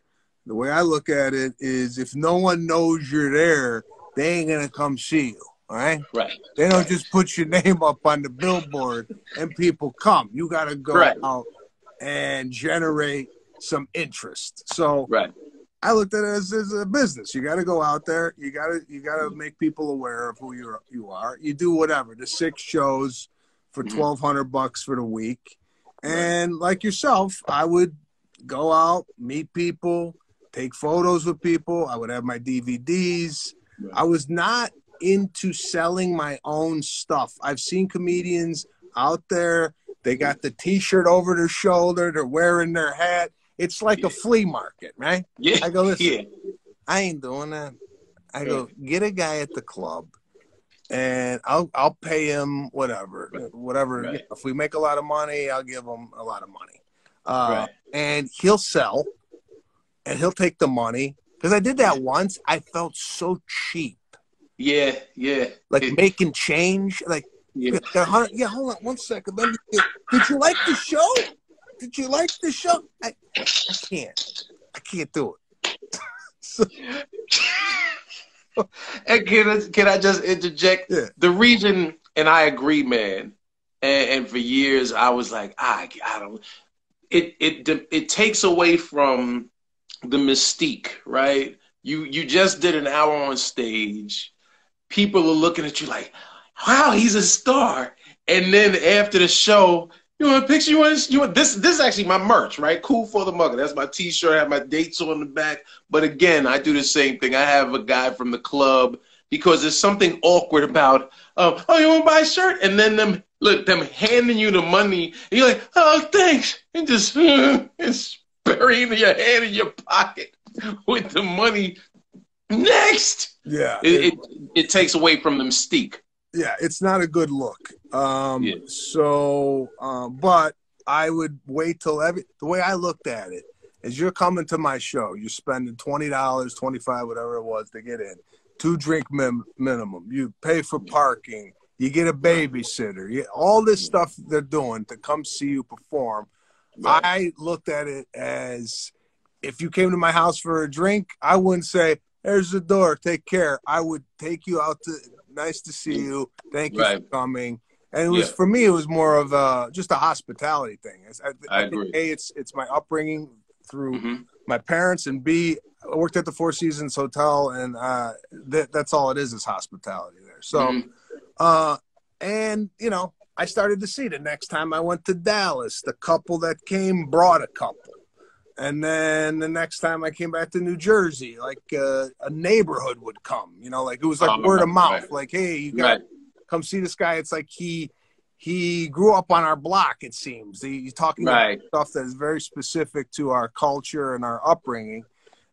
The way I look at it is if no one knows you're there, they ain't gonna come see you. All right. Right. They don't Right. just put your name up on the billboard and people come. You got to go Right. out and generate some interest. So Right. I looked at it as, as a business. You got to go out there. You got to you got to make people aware of who you are. You are. You do whatever. The six shows for Mhm. twelve hundred bucks for the week, and like yourself, I would go out, meet people, take photos with people. I would have my DVDs. I was not into selling my own stuff. I've seen comedians out there They got the T-shirt over their shoulder. They're wearing their hat. It's like a flea market, right? Yeah. I go, listen, Yeah. I ain't doing that. I go, get a guy at the club, and I'll I'll pay him whatever, whatever. Right. If we make a lot of money, I'll give him a lot of money, uh, Right. and he'll sell, and he'll take the money. Because I did that once, I felt so cheap, Yeah. Yeah. like It- making change. Like, yeah. yeah, hold on one second. Let me. Did you like the show? Did you like the show? I, I can't. I can't do it. So, [laughs] And can I, can I just interject? Yeah. The reason, and I agree, man. And, and for years, I was like, ah, I, I don't. It it it takes away from the mystique, right? You you just did an hour on stage. People are looking at you like, wow, he's a star. And then after the show, you want a picture? You want you want this? This is actually my merch, right? Cool for the mugger. That's my T-shirt. I have my dates on the back. But again, I do the same thing. I have a guy from the club because there's something awkward about, um, oh, you want to buy a shirt? And then them look them handing you the money. And you're like, oh, thanks, and just [laughs] and burying your hand in your pocket with the money. Next, yeah, it, it it takes away from the mystique. yeah, it's not a good look. Um, Yeah. So, um, but I would wait till every. The way I looked at it is, you're coming to my show. You're spending twenty dollars, twenty five, whatever it was to get in. Two drink min- minimum. You pay for parking. You get a babysitter. You, all this stuff they're doing to come see you perform. Right. I looked at it as if you came to my house for a drink, I wouldn't say, "There's the door, take care." I would take you out to. Nice to see you. Thank you Right. for coming. And it was Yeah. for me, it was more of a just a hospitality thing. It's- I, I agree. A, it's it's my upbringing through Mhm. my parents, and B, I worked at the Four Seasons Hotel, and uh, that that's all it is is hospitality there. So. Mhm. Uh, and you know, I started to see the next time I went to Dallas, the couple that came brought a couple, and then the next time I came back to New Jersey, like uh, a neighborhood would come. You know, like it was like Oh, word of mouth. right. Like, hey, you got Right. come see this guy. It's like he he grew up on our block. It seems He- he's talking about stuff that is very specific to our culture and our upbringing.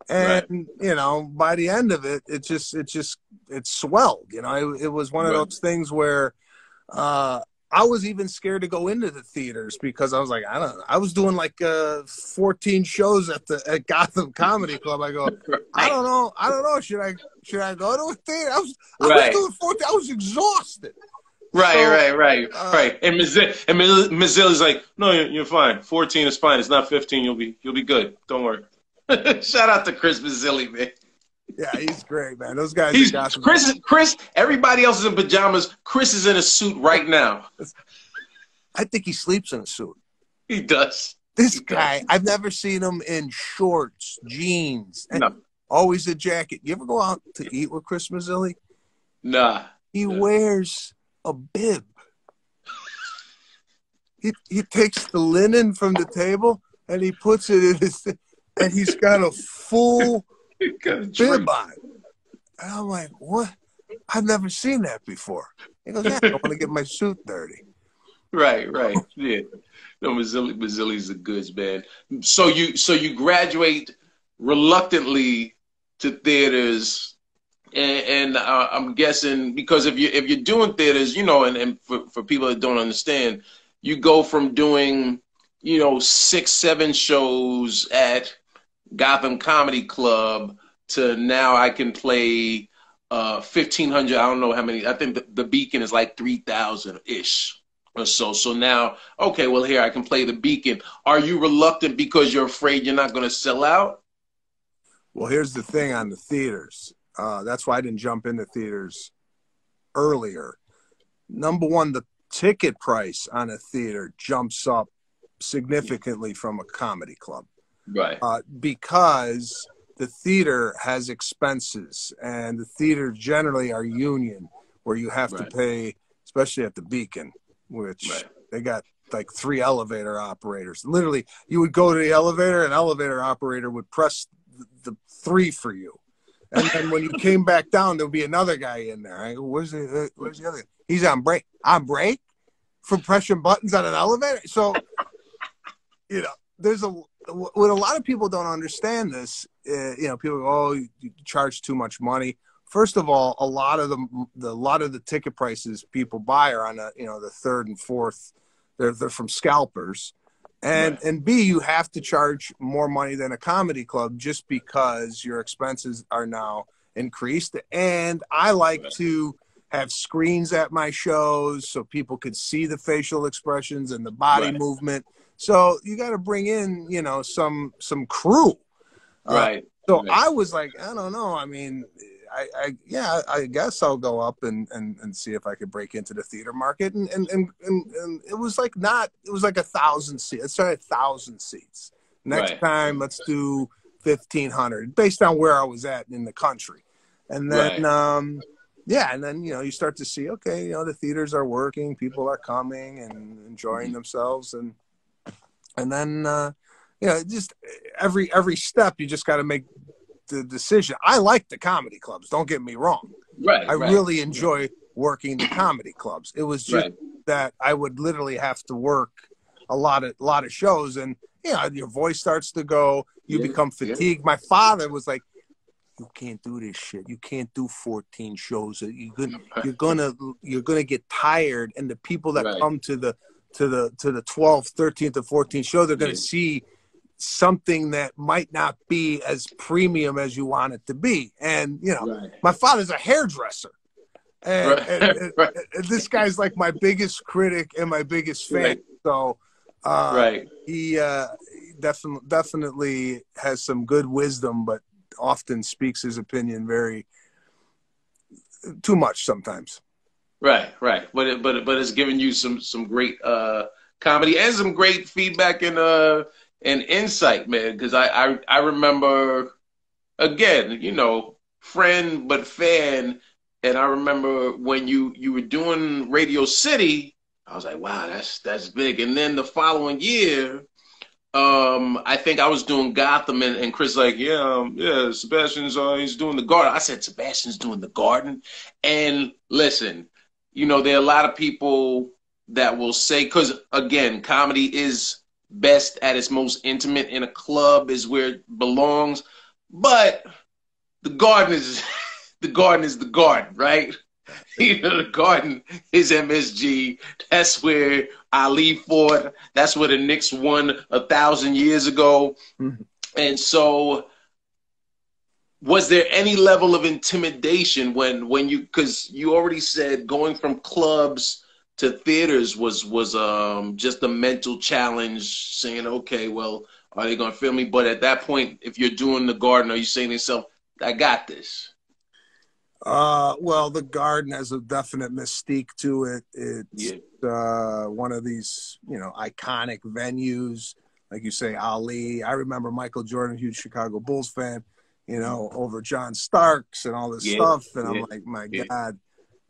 And you know, by the end of it, it just it just it swelled. You know, it, it was one of Right. those things where uh, I was even scared to go into the theaters because I was like, I don't know. I was doing like uh, 14 shows at the at Gotham Comedy Club. I go, [laughs] I don't know, I don't know. Should I should I go to a theater? I was I Right. was doing 14. I was exhausted. Right, So, right, right, uh, right. And Mazil, and Miz- Mazzilli's like, no, you're, you're fine. Fourteen is fine. It's not fifteen. You'll be, you'll be good. Don't worry. [laughs] Shout out to Chris Mazzilli, man. Yeah, he's great, man. Those guys. He's Gotham- Chris. is- Chris. Everybody else is in pajamas. Chris is in a suit right now. I think he sleeps in a suit. He does. This He does. guy, I've never seen him in shorts, jeans, and No, always a jacket. You ever go out to eat with Chris Mazzilli? nah. He wears a bib. He he takes the linen from the table and he puts it in his, and he's got a full [laughs] Got a bib drink. on. And I'm like, what? I've never seen that before. He goes, yeah, I don't want to get my suit dirty. Right, right. Yeah. No, Mazzilli, Mazzilli's the goods, man. So you, so you graduate reluctantly to theaters, and, and uh, I'm guessing because if you if you're doing theaters, you know, and, and for for people that don't understand, you go from doing, you know, six, seven shows at Gotham Comedy Club to now I can play uh 1500 i don't know how many i think the, the beacon is like 3000 ish or so so now okay well here i can play the beacon are you reluctant because you're afraid you're not going to sell out Well, here's the thing on the theaters. Uh, that's why I didn't jump into theaters earlier. Number one, the ticket price on a theater jumps up significantly from a comedy club right uh, because the theater has expenses, and the theaters generally are union, where you have Right. to pay, especially at the Beacon, which Right. they got like three elevator operators. Literally, you would go to the elevator, and an elevator operator would press the, three for you. And then when you [laughs] came back down, there'll be another guy in there. I go, where's the uh, where's the other? He's on break. On break? for pressing buttons on an elevator. So, you know, there's a what a lot of people don't understand this. Uh, you know, people go, "Oh, you, you charge too much money." First of all, a lot of the, the a lot of the ticket prices people buy are on a, you know the third and fourth. They're they're from scalpers, and Right. and B you have to charge more money than a comedy club just because your expenses are now increased. And I like Right. to have screens at my shows so people could see the facial expressions and the body Right. movement. So you got to bring in you know some some crew. Uh, Right. so Right. I was like, I don't know. I mean, I, I yeah, I guess I'll go up and, and, and see if I could break into the theater market. And and, and, and, and it was like not it was like a thousand seats. Let's try a thousand seats. Next Right. time let's do fifteen hundred based on where I was at in the country. And then Right. um yeah, and then you know you start to see okay, you know the theaters are working, people are coming and enjoying themselves, and and then uh, you know just every every step you just got to make the decision. I like the comedy clubs. Don't get me wrong. Right. I right. really enjoy working the comedy clubs. It was just Right. that I would literally have to work a lot of lot of shows, and you know your voice starts to go. You Yeah, become yeah. fatigued. My father was like. You can't do this shit. You can't do 14 shows. You're gonna, [laughs] you're gonna, you're gonna get tired, and the people that Right. come to the, to the, to the 12th, 13th, or 14th show, they're gonna Yeah. see something that might not be as premium as you want it to be. And you know, Right. my father's a hairdresser. And, Right. and- and- [laughs] Right. and this guy's like my biggest critic and my biggest fan. So uh, Right. he uh, definitely definitely has some good wisdom, but often speaks his opinion very too much sometimes. Right, right. But it, but but it's giving you some some great uh comedy and some great feedback and uh and insight, man. Because I, I I remember again, you know, friend but fan, and I remember when you you were doing Radio City, I was like, wow, that's that's big. And then the following year. Um, I think I was doing Gotham, and, and Chris like, yeah, um, yeah, Sebastian's uh, he's doing the Garden. I said, Sebastian's doing the Garden, and listen, you know, there are a lot of people that will say, because again, comedy is best at its most intimate in a club, is where it belongs. But the garden is [laughs] the garden is the garden, right? [laughs] You know, the garden is MSG. That's where Ali fought. That's where the Knicks won a thousand years ago. Mhm. And so was there any level of intimidation when when you because you already said going from clubs to theaters was was um just a mental challenge saying okay well are they gonna film me but at that point if you're doing the garden are you saying to yourself i got this Uh, well, the garden has a definite mystique to it. It's yeah uh, one of these, you know, iconic venues. Like you say, Ali. I remember Michael Jordan, huge Chicago Bulls fan, you know, over John Starks and all this Yeah, stuff. And I'm like, my yeah. God.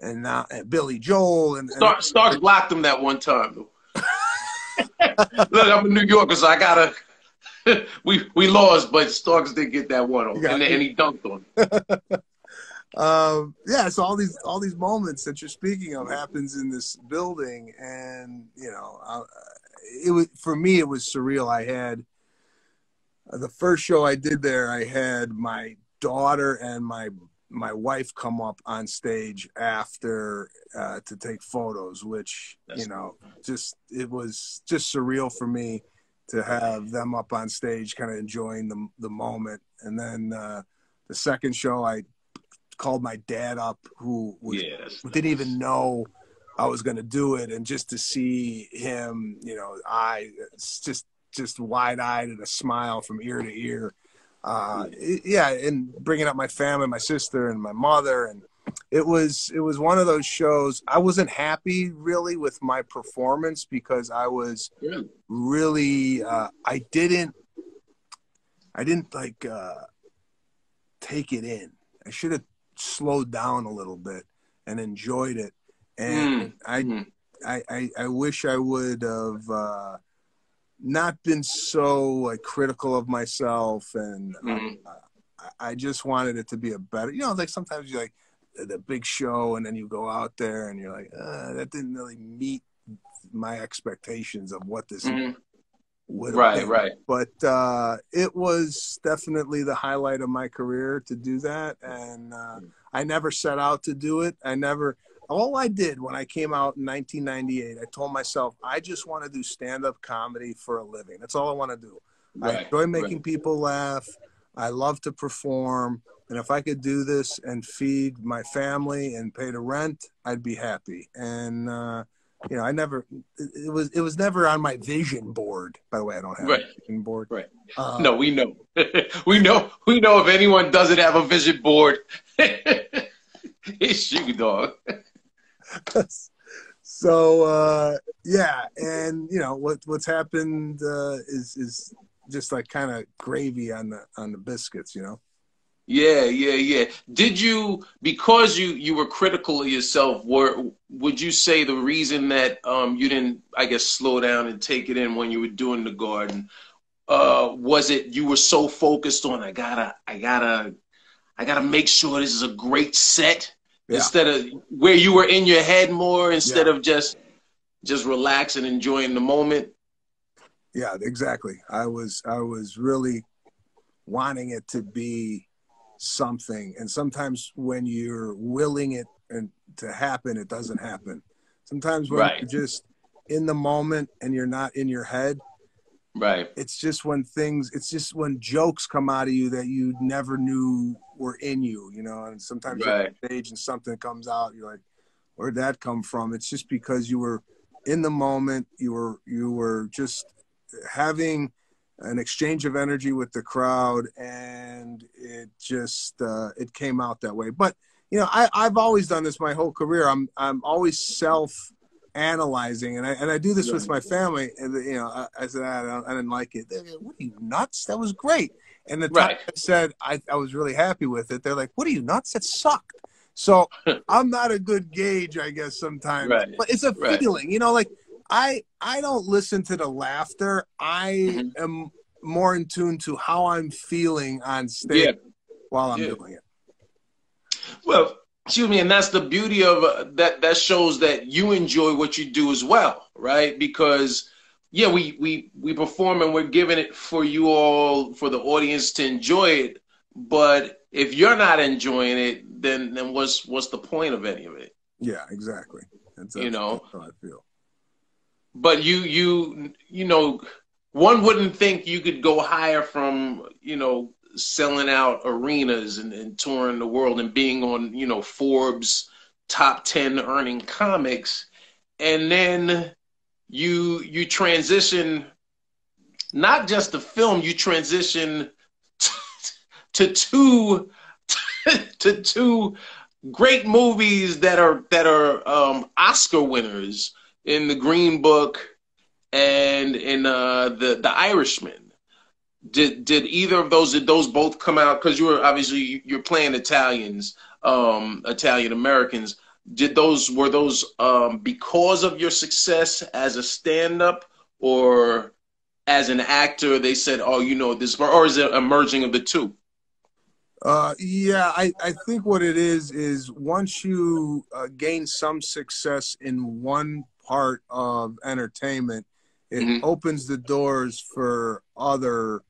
And now and Billy Joel and, and Stark, Starks blocked him that one time. [laughs] Look, I'm a New Yorker, so I gotta. [laughs] we we lost, but Starks did get that one on, and, and he dunked on. him. [laughs] um, yeah, so all these all these moments that you're speaking of happens in this building, and you know, uh, it was for me it was surreal. I had the first show I did there. I had my daughter and my my wife come up on stage after uh, to take photos, which That's you know, just it was just surreal for me to have them up on stage, kind of enjoying the the moment, and then uh, the second show I called my dad up who was, Yeah, didn't even know I was going to do it, and just to see him, you know, I it's just just wide eyed and a smile from ear to ear. Uh, yeah, and bringing up my family, my sister and my mother, and it was it was one of those shows. I wasn't happy really with my performance because I was Really? really uh, I didn't I didn't like uh, take it in. I should have slowed down a little bit and enjoyed it. And I, Mm. I I I wish I would have uh, not been so like critical of myself and Mhm. uh, I- just wanted it to be a better. You know, like sometimes you like the- big show and then you go out there and you're like uh, that didn't really meet my expectations of what this Mhm. would Right, been. right. But uh, it was definitely the highlight of my career to do that, and uh, I never set out to do it. I never. All I did when I came out in 1998, I told myself I just want to do stand-up comedy for a living. That's all I want to do. I enjoy making people laugh. I love to perform. And if I could do this and feed my family and pay the rent, I'd be happy. And uh, you know, I never it, it was it was never on my vision board. By the way, I don't have Right. a vision board. Right. Uh, No, we know. [laughs] we know. We know if anyone doesn't have a vision board, [laughs] it's you, dog. [laughs] [laughs] so uh, yeah, and you know what what's happened uh, is is just like kind of gravy on the on the biscuits, you know. Yeah, yeah, yeah. Did you because you you were critical of yourself? Were would you say the reason that um you didn't, I guess, slow down and take it in when you were doing the garden? Uh, was it you were so focused on I gotta, I gotta, I gotta make sure this is a great set Yeah. instead of where you were in your head more instead Yeah. of just just relax and enjoying the moment. Yeah, exactly. I was I was really wanting it to be something, and sometimes when you're willing it and to happen, it doesn't happen. Sometimes when Right. you're just in the moment and you're not in your head, Right. it's just when things it's just when jokes come out of you that you never knew were in you, you know. And sometimes you're Right. on stage and something comes out, you're like, where'd that come from? It's just because you were in the moment, you were you were just having an exchange of energy with the crowd and it just uh, it came out that way. But you know, I, I've always done this my whole career. I'm I'm always self analyzing and I and I do this with my family and you know I, I said I, don't, I didn't like it. They're like, what are you nuts? That was great. And the time I said I, I was really happy with it, they're like, "What are you nuts? That sucked." So [laughs] I'm not a good gauge, I guess sometimes. Right. But it's a Right. feeling, you know. Like I I don't listen to the laughter. I Mhm. am more in tune to how I'm feeling on stage Yeah. while I'm Yeah. doing it. Well, excuse me, and that's the beauty of uh, that. That shows that you enjoy what you do as well, right? Because yeah, we we we perform and we're giving it for you all, for the audience to enjoy it. But if you're not enjoying it, then then what's what's the point of any of it? Yeah, exactly. That's, You know. how I feel. But you you you know, one wouldn't think you could go higher from you know selling out arenas and, and touring the world and being on you know Forbes top ten earning comics, and then you you transition not just the film, you transition to two [laughs] to two great movies that are that are um, Oscar winners in the Green Book and in uh, the the Irishman. Did did either of those did those both come out? Because you were obviously you're playing Italians, um, Italian Americans. Did those were those um, because of your success as a stand up or as an actor? They said, "Oh, you know this," or is it a merging of the two? Uh, yeah, I, I think what it is is once you uh, gain some success in one part of entertainment, it Mhm. opens the doors for other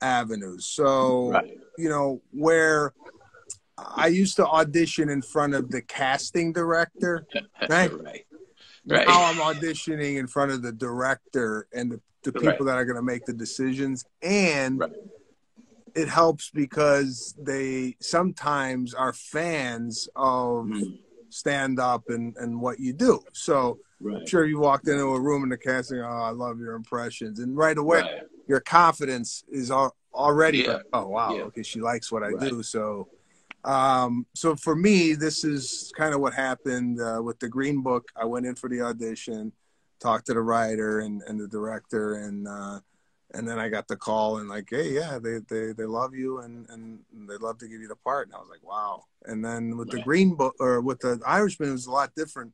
avenues. So, Right. you know, where I used to audition in front of the casting director, [laughs] right? right. Right. Now I'm auditioning in front of the director and the, the people Right. that are going to make the decisions. And Right. it helps because they sometimes are fans of Mhm. stand up and, and what you do. So I'm sure you walked into a room in the casting, oh, I love your impressions. And right away, Right. Your confidence is al- already Yeah. oh, wow, Yeah. okay, she likes what I Right. do. So, um, so for me, this is kind of what happened uh, with the Green Book. I went in for the audition, talked to the writer and, and the director, and uh, and then I got the call and like, hey, yeah, they they, they love you and and they'd love to give you the part. And I was like, wow. And then with the Green Book or with the Irishman, it was a lot different.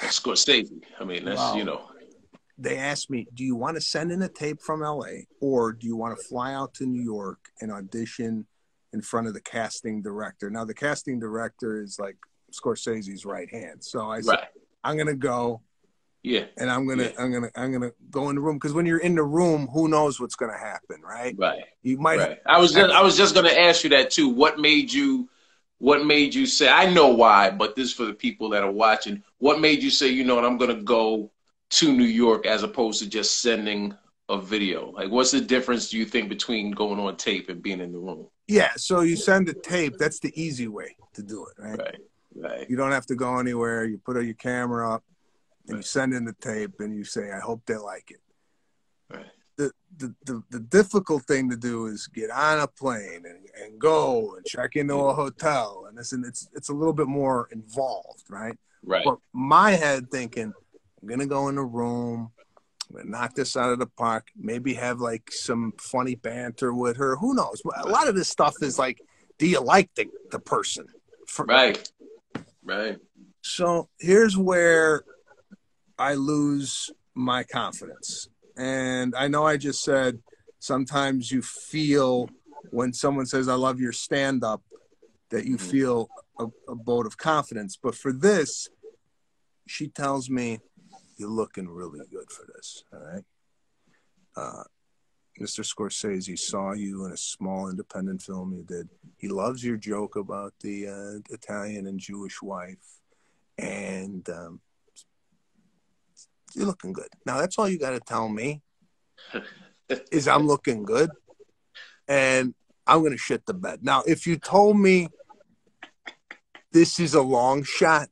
Scorsese. I mean, that's Wow. you know. They asked me, "Do you want to send in a tape from LA, or do you want to fly out to New York and audition in front of the casting director?" Now, the casting director is like Scorsese's right hand, so I said, Right. "I'm gonna go. Yeah. And I'm gonna Yeah. I'm gonna I'm gonna go in the room because when you're in the room, who knows what's gonna happen, right? Right. You might Right. I was just, I was just gonna ask you that too. What made you what made you say I know why, but this is for the people that are watching. What made you say, you know what, I'm gonna go to New York as opposed to just sending a video? Like what's the difference do you think between going on tape and being in the room? yeah. So you send a tape. That's the easy way to do it, right? Right. Right. You don't have to go anywhere. You put your camera up and you send in the tape and you say, I hope they like it. Right. The, the, the, the difficult thing to do is get on a plane and, and go and check into a hotel. And this, and it's, it's a little bit more involved, right? Right. But my head thinking, I'm going to go in a room, I'm to knock this out of the park, maybe have like some funny banter with her. Who knows? A lot of this stuff is like, do you like the, the person? Right. Right. so here's where I lose my confidence. And I know I just said sometimes you feel when someone says, I love your stand up, that you Mhm. feel a, a boat of confidence. But for this, she tells me, You're looking really good for this. All right. Uh, Mr. Scorsese saw you in a small independent film you did. He loves your joke about the uh, Italian and Jewish wife, and um, you're looking good. Now that's all you got to tell me is I'm looking good, and I'm gonna shit the bed. Now, if you told me this is a long shot,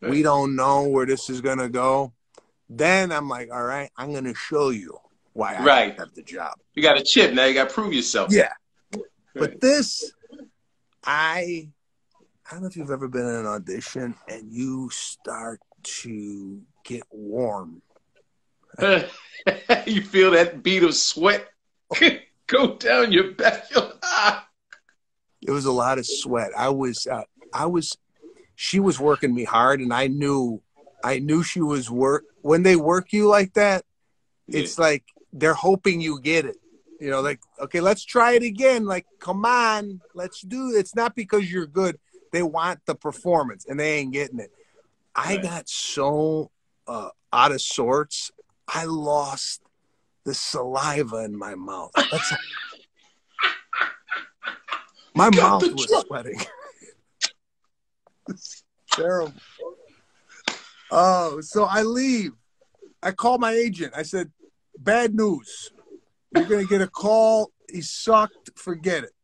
we don't know where this is gonna go, then I'm like, all right, I'm gonna show you why I Right. have the job. You got a chip, now you gotta prove yourself. Yeah. Right. But this, I, I don't know if you've ever been in an audition and you start to get warm. [laughs] you feel that bead of sweat [laughs] go down your back. [laughs] It was a lot of sweat. I was, uh, I was, she was working me hard, and I knew, I knew she was work. When they work you like that, it's like they're hoping you get it. You know, like okay, let's try it again. Like, come on, let's do. It's not because you're good. They want the performance, and they ain't getting it. I Right. got so uh, out of sorts. I lost the saliva in my mouth. That's, [laughs] my mouth was sweating. [laughs] Terrible. Oh, so I leave. I call my agent. I said, "Bad news. You're gonna get a call. He sucked. Forget it."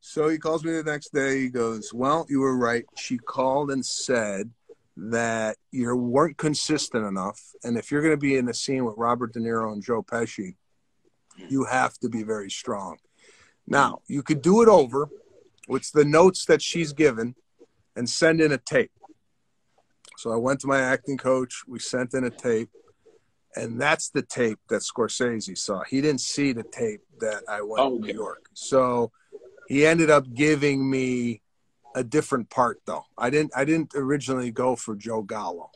So he calls me the next day. He goes, "Well, you were right. She called and said that you weren't consistent enough, and if you're going to be in a scene with Robert De Niro and Joe Pesci, you have to be very strong. Now, you could do it over with the notes that she's given and send in a tape. So I went to my acting coach. We sent in a tape, and that's the tape that Scorsese saw. He didn't see the tape that I went to Okay. New York. So he ended up giving me a different part, though. I didn't. I didn't originally go for Joe Gallo.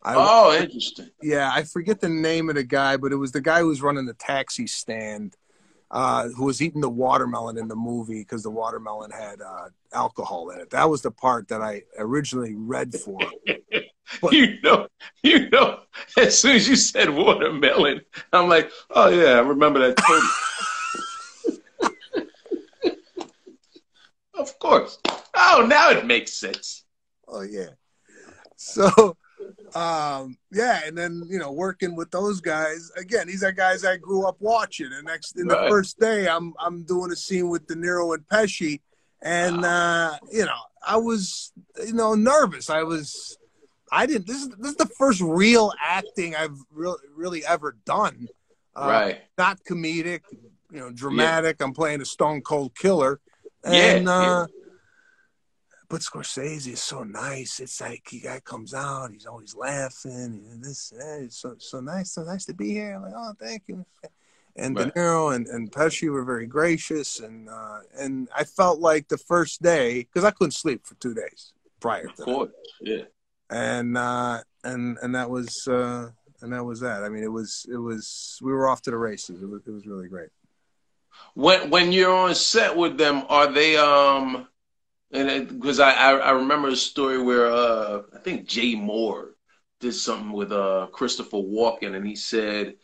I, Oh, interesting. yeah, I forget the name of the guy, but it was the guy who was running the taxi stand, uh, who was eating the watermelon in the movie because the watermelon had uh, alcohol in it. That was the part that I originally read for. But- [laughs] you know, you know, as soon as you said watermelon, I'm like, oh yeah, I remember that totally. [laughs] of course. Oh, now it makes sense. Oh yeah. So, um, yeah, and then you know, working with those guys again. These are guys I grew up watching. And next, in the first day, I'm I'm doing a scene with De Niro and Pesci, and uh, you know, I was you know nervous. I was. I didn't. This is this is the first real acting I've really really ever done. Uh, right. Not comedic, you know, dramatic. I'm playing a stone cold killer, and Yeah, uh, but Scorsese is so nice. It's like he guy comes out, he's always laughing. And this, that. It's so so nice, so nice to be here. I'm like, oh, thank you. And Right. De Niro and, and Pesci were very gracious, and uh, and I felt like the first day because I couldn't sleep for two days prior to Of that course. Yeah. and uh, and and that was uh, and that was that. I mean, it was it was we were off to the races. It was it was really great. When when you're on set with them, are they um and because I, I I remember a story where uh I think Jay Mohr did something with uh Christopher Walken, and he said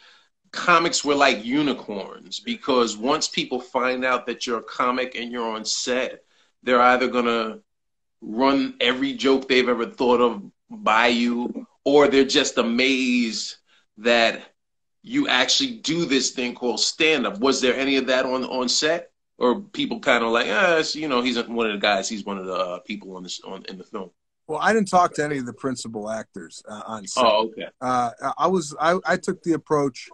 comics were like unicorns because once people find out that you're a comic and you're on set, they're either gonna run every joke they've ever thought of by you, or they're just amazed that you actually do this thing called stand up. Was there any of that on on set? Or people kind of like, ah, you know, he's one of the guys. He's one of the uh, people on this on in the film. Well, I didn't talk to any of the principal actors uh, on set. Oh, okay. Uh, I was I, I took the approach.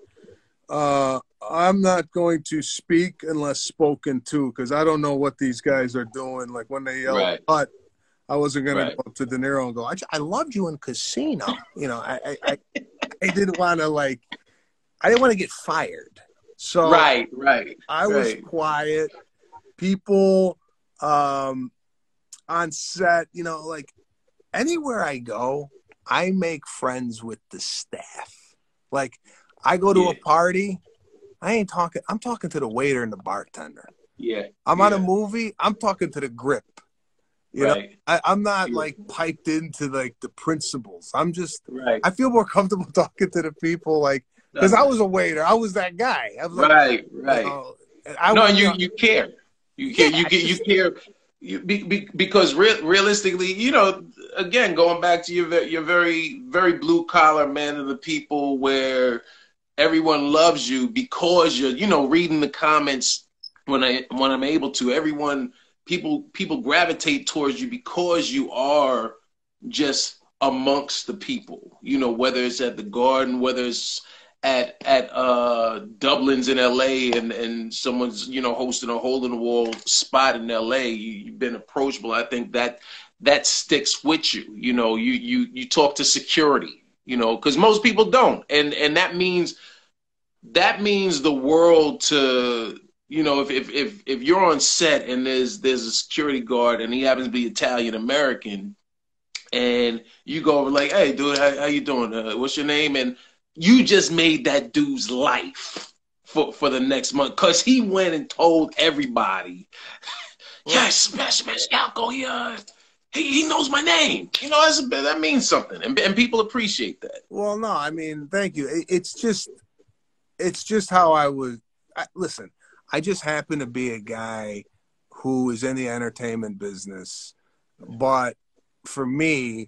Uh, I'm not going to speak unless spoken to because I don't know what these guys are doing. Like when they yell Right. "cut," I wasn't going Right. to go up to De Niro and go, "I, I loved you in Casino." You know, I I, I, I didn't want to like, I didn't want to get fired. So Right, right. I was quiet. People um, on set, you know, like anywhere I go, I make friends with the staff. Like I go to Yeah. a party, I ain't talking. I'm talking to the waiter and the bartender. Yeah. I'm on a movie. I'm talking to the grip. You know, right. I, I'm not Yeah. like piped into like the principles. I'm just. Right. I feel more comfortable [laughs] talking to the people, like because I was a waiter. I was that guy. I was like, right, you right. Uh, know, I no, you you care. You care. You get. You care. You, be, be, because real, realistically, you know, again, going back to your your very very blue collar man of the people, where everyone loves you because you're, you know, reading the comments when I when I'm able to. Everyone, people people gravitate towards you because you are just amongst the people. You know, whether it's at the Garden, whether it's at at uh Dublin's in LA and and someone's you know hosting a hole in the wall spot in LA you, you've been approachable. I think that that sticks with you you know you you you talk to security you know cuz most people don't. And and that means that means the world to you know if if if if you're on set and there's there's a security guard and he happens to be Italian American and you go over like hey dude how, how you doing? Uh, what's your name? And you just made that dude's life for for the next month because he went and told everybody, yes, Smash Smash Alco, he uh, he, he knows my name. You know, that's that means something, and, and people appreciate that. Well, no, I mean, thank you. It, it's just, it's just how I was. I, listen, I just happen to be a guy who is in the entertainment business, but for me,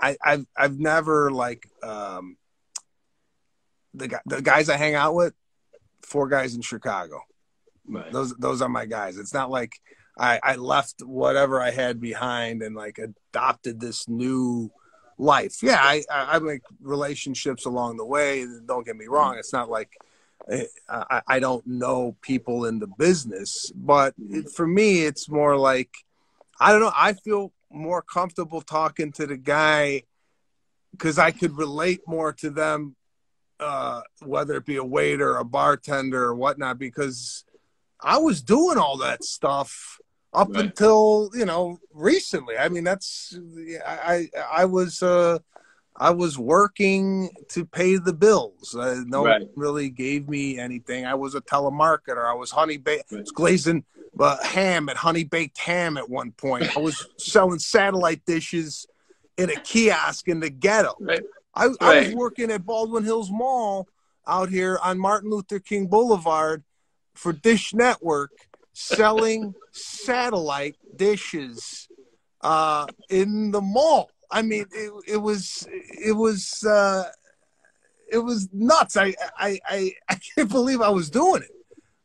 I, I've I've never like um, the the guys I hang out with, four guys in Chicago. Right. Those those are my guys. It's not like I, I left whatever I had behind and like adopted this new life. Yeah, I, I I make relationships along the way. Don't get me wrong. It's not like eh, I, I don't know people in the business, but it, for me, it's more like I don't know. I feel more comfortable talking to the guy because I could relate more to them, uh, whether it be a waiter, a bartender, or whatnot, because I was doing all that stuff up Right. until you know recently. I mean, that's I I, I was uh, I was working to pay the bills. Uh, no Right. one really gave me anything. I was a telemarketer. I was honey baked, Right. glazing uh, ham at honey baked ham at one point. I was selling satellite dishes in a kiosk in the ghetto. Right. I, I was working at Baldwin Hills Mall out here on Martin Luther King Boulevard for Dish Network, selling [laughs] satellite dishes uh, in the mall. I mean, it, it was it was uh, it was nuts. I, I I [laughs] I can't believe I was doing it,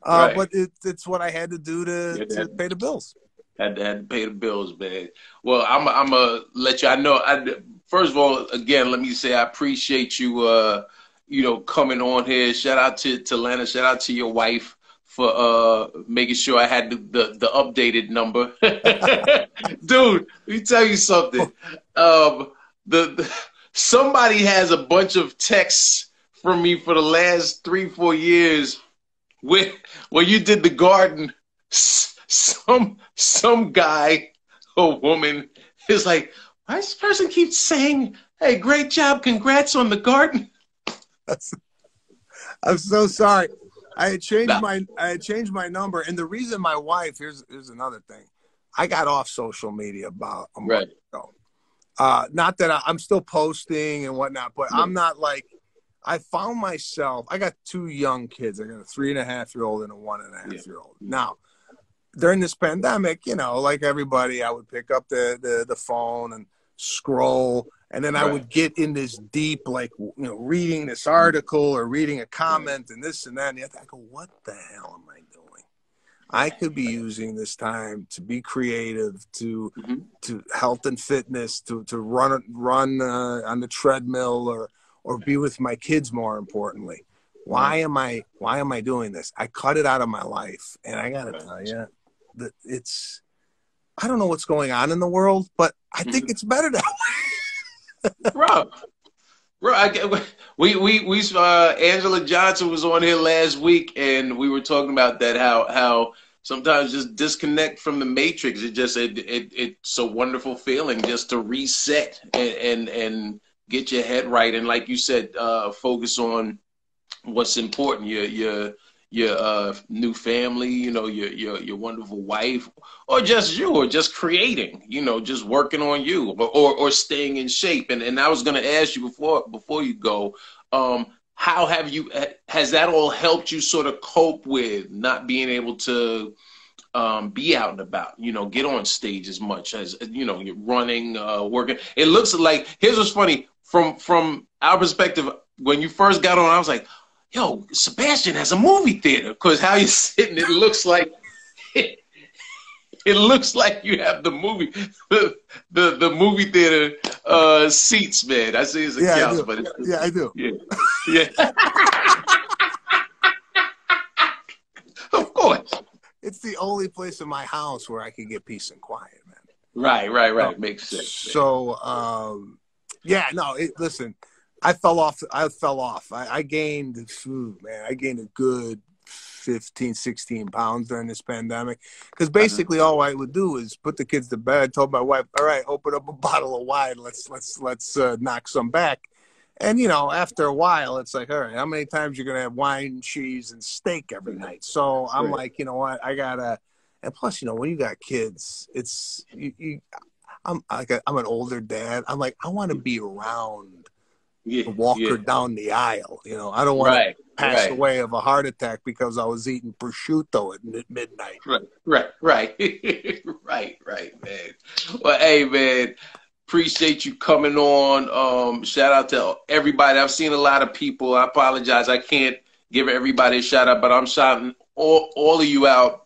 uh, Right. but it, it's what I had to do to, Yeah, to pay the bills. Had to, had to pay the bills, man. Well, I'm I'm gonna let you. I know. I, first of all, again, let me say I appreciate you. Uh, you know, coming on here. Shout out to to Lana. Shout out to your wife for uh making sure I had the the, the updated number. [laughs] Dude, let me tell you something. Um, the, the somebody has a bunch of texts from me for the last three four years. When when you did the garden, some some guy or woman is like, why does this person keep saying, "Hey, great job, congrats on the garden"? [laughs] I'm so sorry. I had changed No. my I had changed my number, and the reason my wife here's here's another thing. I got off social media about a month Right. ago. uh, not that I, am still posting and whatnot, but I'm not like I found myself. I got two young kids. I got a three and a half year old and a one and a half year old. Now, during this pandemic, you know, like everybody, I would pick up the the, the phone and scroll, and then right. I would get in this deep, like you know, reading this article or reading a comment and this and that. And I go, what the hell am I doing? I could be using this time to be creative, to mm-hmm. to health and fitness, to to run run uh, on the treadmill or or be with my kids. More importantly, why am I why am I doing this? I cut it out of my life, and I gotta tell you that it's I don't know what's going on in the world, but I think mm-hmm. it's better that way. bro, bro, I, we we we uh, Angela Johnson was on here last week, and we were talking about that how how sometimes just disconnect from the matrix. It just it, it it's a wonderful feeling just to reset and and and get your head right, and like you said, uh, focus on what's important. Your your your uh, new family, you know, your your your wonderful wife, or just you, or just creating, you know, just working on you, or or, or staying in shape. And and I was going to ask you before before you go, um, how have you has that all helped you sort of cope with not being able to um, be out and about, you know, get on stage as much as you know, you're running, uh, working. It looks like here's what's funny from from our perspective. When you first got on, I was like, yo, Sebastian has a movie theater because how you [laughs] sitting, it looks like it, [laughs] it, looks like you have the movie [laughs] the the, the movie theater uh, seats, man. I see it's a yeah, couch, but it's, yeah, I do. Yeah, yeah. of course. It's the only place in my house where I can get peace and quiet, man. Right, right, right. Makes sense. So, um, yeah, no. It, listen, I fell off. I fell off. I, I gained, food, man, I gained a good 15, 16 pounds during this pandemic. Because uh-huh. basically, all I would do is put the kids to bed. Told my wife, "All right, open up a [laughs] bottle of wine. Let's let's let's uh, knock some back." And you know, after a while, it's like, all right, how many times you're gonna have wine, cheese, and steak every night? So I'm like, you know what, I gotta. And plus, you know, when you got kids, it's you. you I'm like a, I'm an older dad. I'm like, I want to be around yeah, walk yeah. her down the aisle. You know, I don't want right, to pass right. away of a heart attack because I was eating prosciutto at midnight. Right, right, [laughs] right, right, right, man. Well, hey, man, appreciate you coming on. Um, shout out to everybody. I've seen a lot of people. I apologize. I can't give everybody a shout out, but I'm shouting all, all of you out.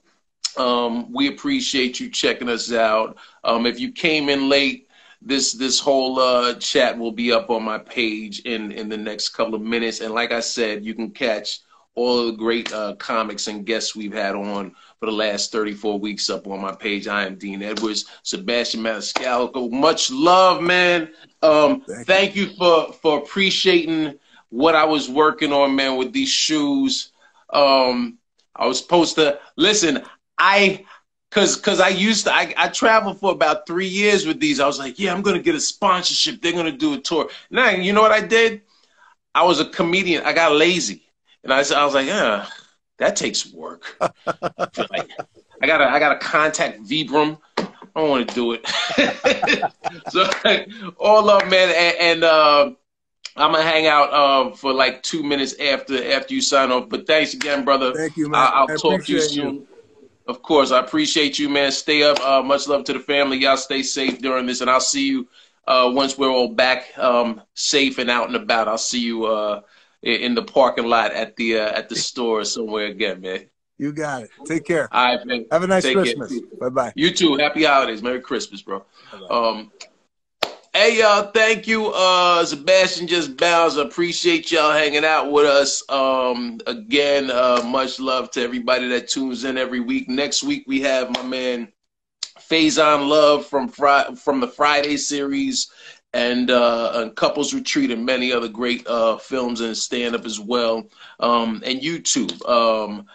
Um, we appreciate you checking us out. Um, if you came in late, this this whole uh, chat will be up on my page in in the next couple of minutes. And like I said, you can catch all of the great uh, comics and guests we've had on for the last 34 weeks up on my page. I am Dean Edwards, Sebastian Maniscalco. Much love, man. Um, thank, thank you. you for for appreciating what I was working on, man, with these shoes. Um, I was supposed to listen. I Cause, cause I used to, I, I traveled for about three years with these. I was like, yeah, I'm gonna get a sponsorship. They're gonna do a tour. Now, you know what I did? I was a comedian. I got lazy, and I, I was like, yeah, that takes work. [laughs] like, I gotta, I gotta contact Vibram. I don't want to do it. [laughs] so, all up, man, and, and uh, I'm gonna hang out uh, for like two minutes after after you sign off. But thanks again, brother. Thank you, man. I, will talk to you soon. You. Of course, I appreciate you, man. Stay up. Uh, much love to the family. Y'all stay safe during this, and I'll see you uh, once we're all back um, safe and out and about. I'll see you uh, in the parking lot at the uh, at the store somewhere again, man. You got it. Take care. All right, man. Have a nice Take Christmas. Bye bye. You too. Happy holidays. Merry Christmas, bro. Um, Hey y'all, thank you. Uh Sebastian just bounds. Appreciate y'all hanging out with us. Um again, uh much love to everybody that tunes in every week. Next week we have my man Faizon Love from Fri- from the Friday series and uh and Couples Retreat and many other great uh films and stand up as well. Um and YouTube. Um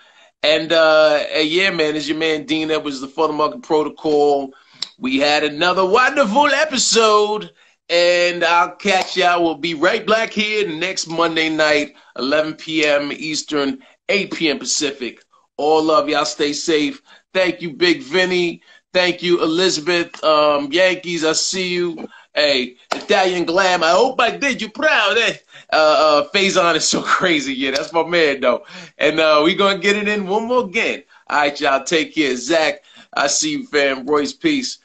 and uh yeah man, it's your man Dean Edwards, the Funnel Market Protocol. We had another wonderful episode, and I'll catch y'all. We'll be right back here next Monday night, 11 p.m. Eastern, 8 p.m. Pacific. All love. Y'all stay safe. Thank you, Big Vinny. Thank you, Elizabeth. Um, Yankees, I see you. Hey, Italian Glam. I hope I did you proud. Eh? Uh, uh, Faizon is so [laughs] crazy. Yeah, that's my man though. And uh, we gonna get it in one more again. All right, y'all. Take care, Zach. I see you, fam. Royce, peace.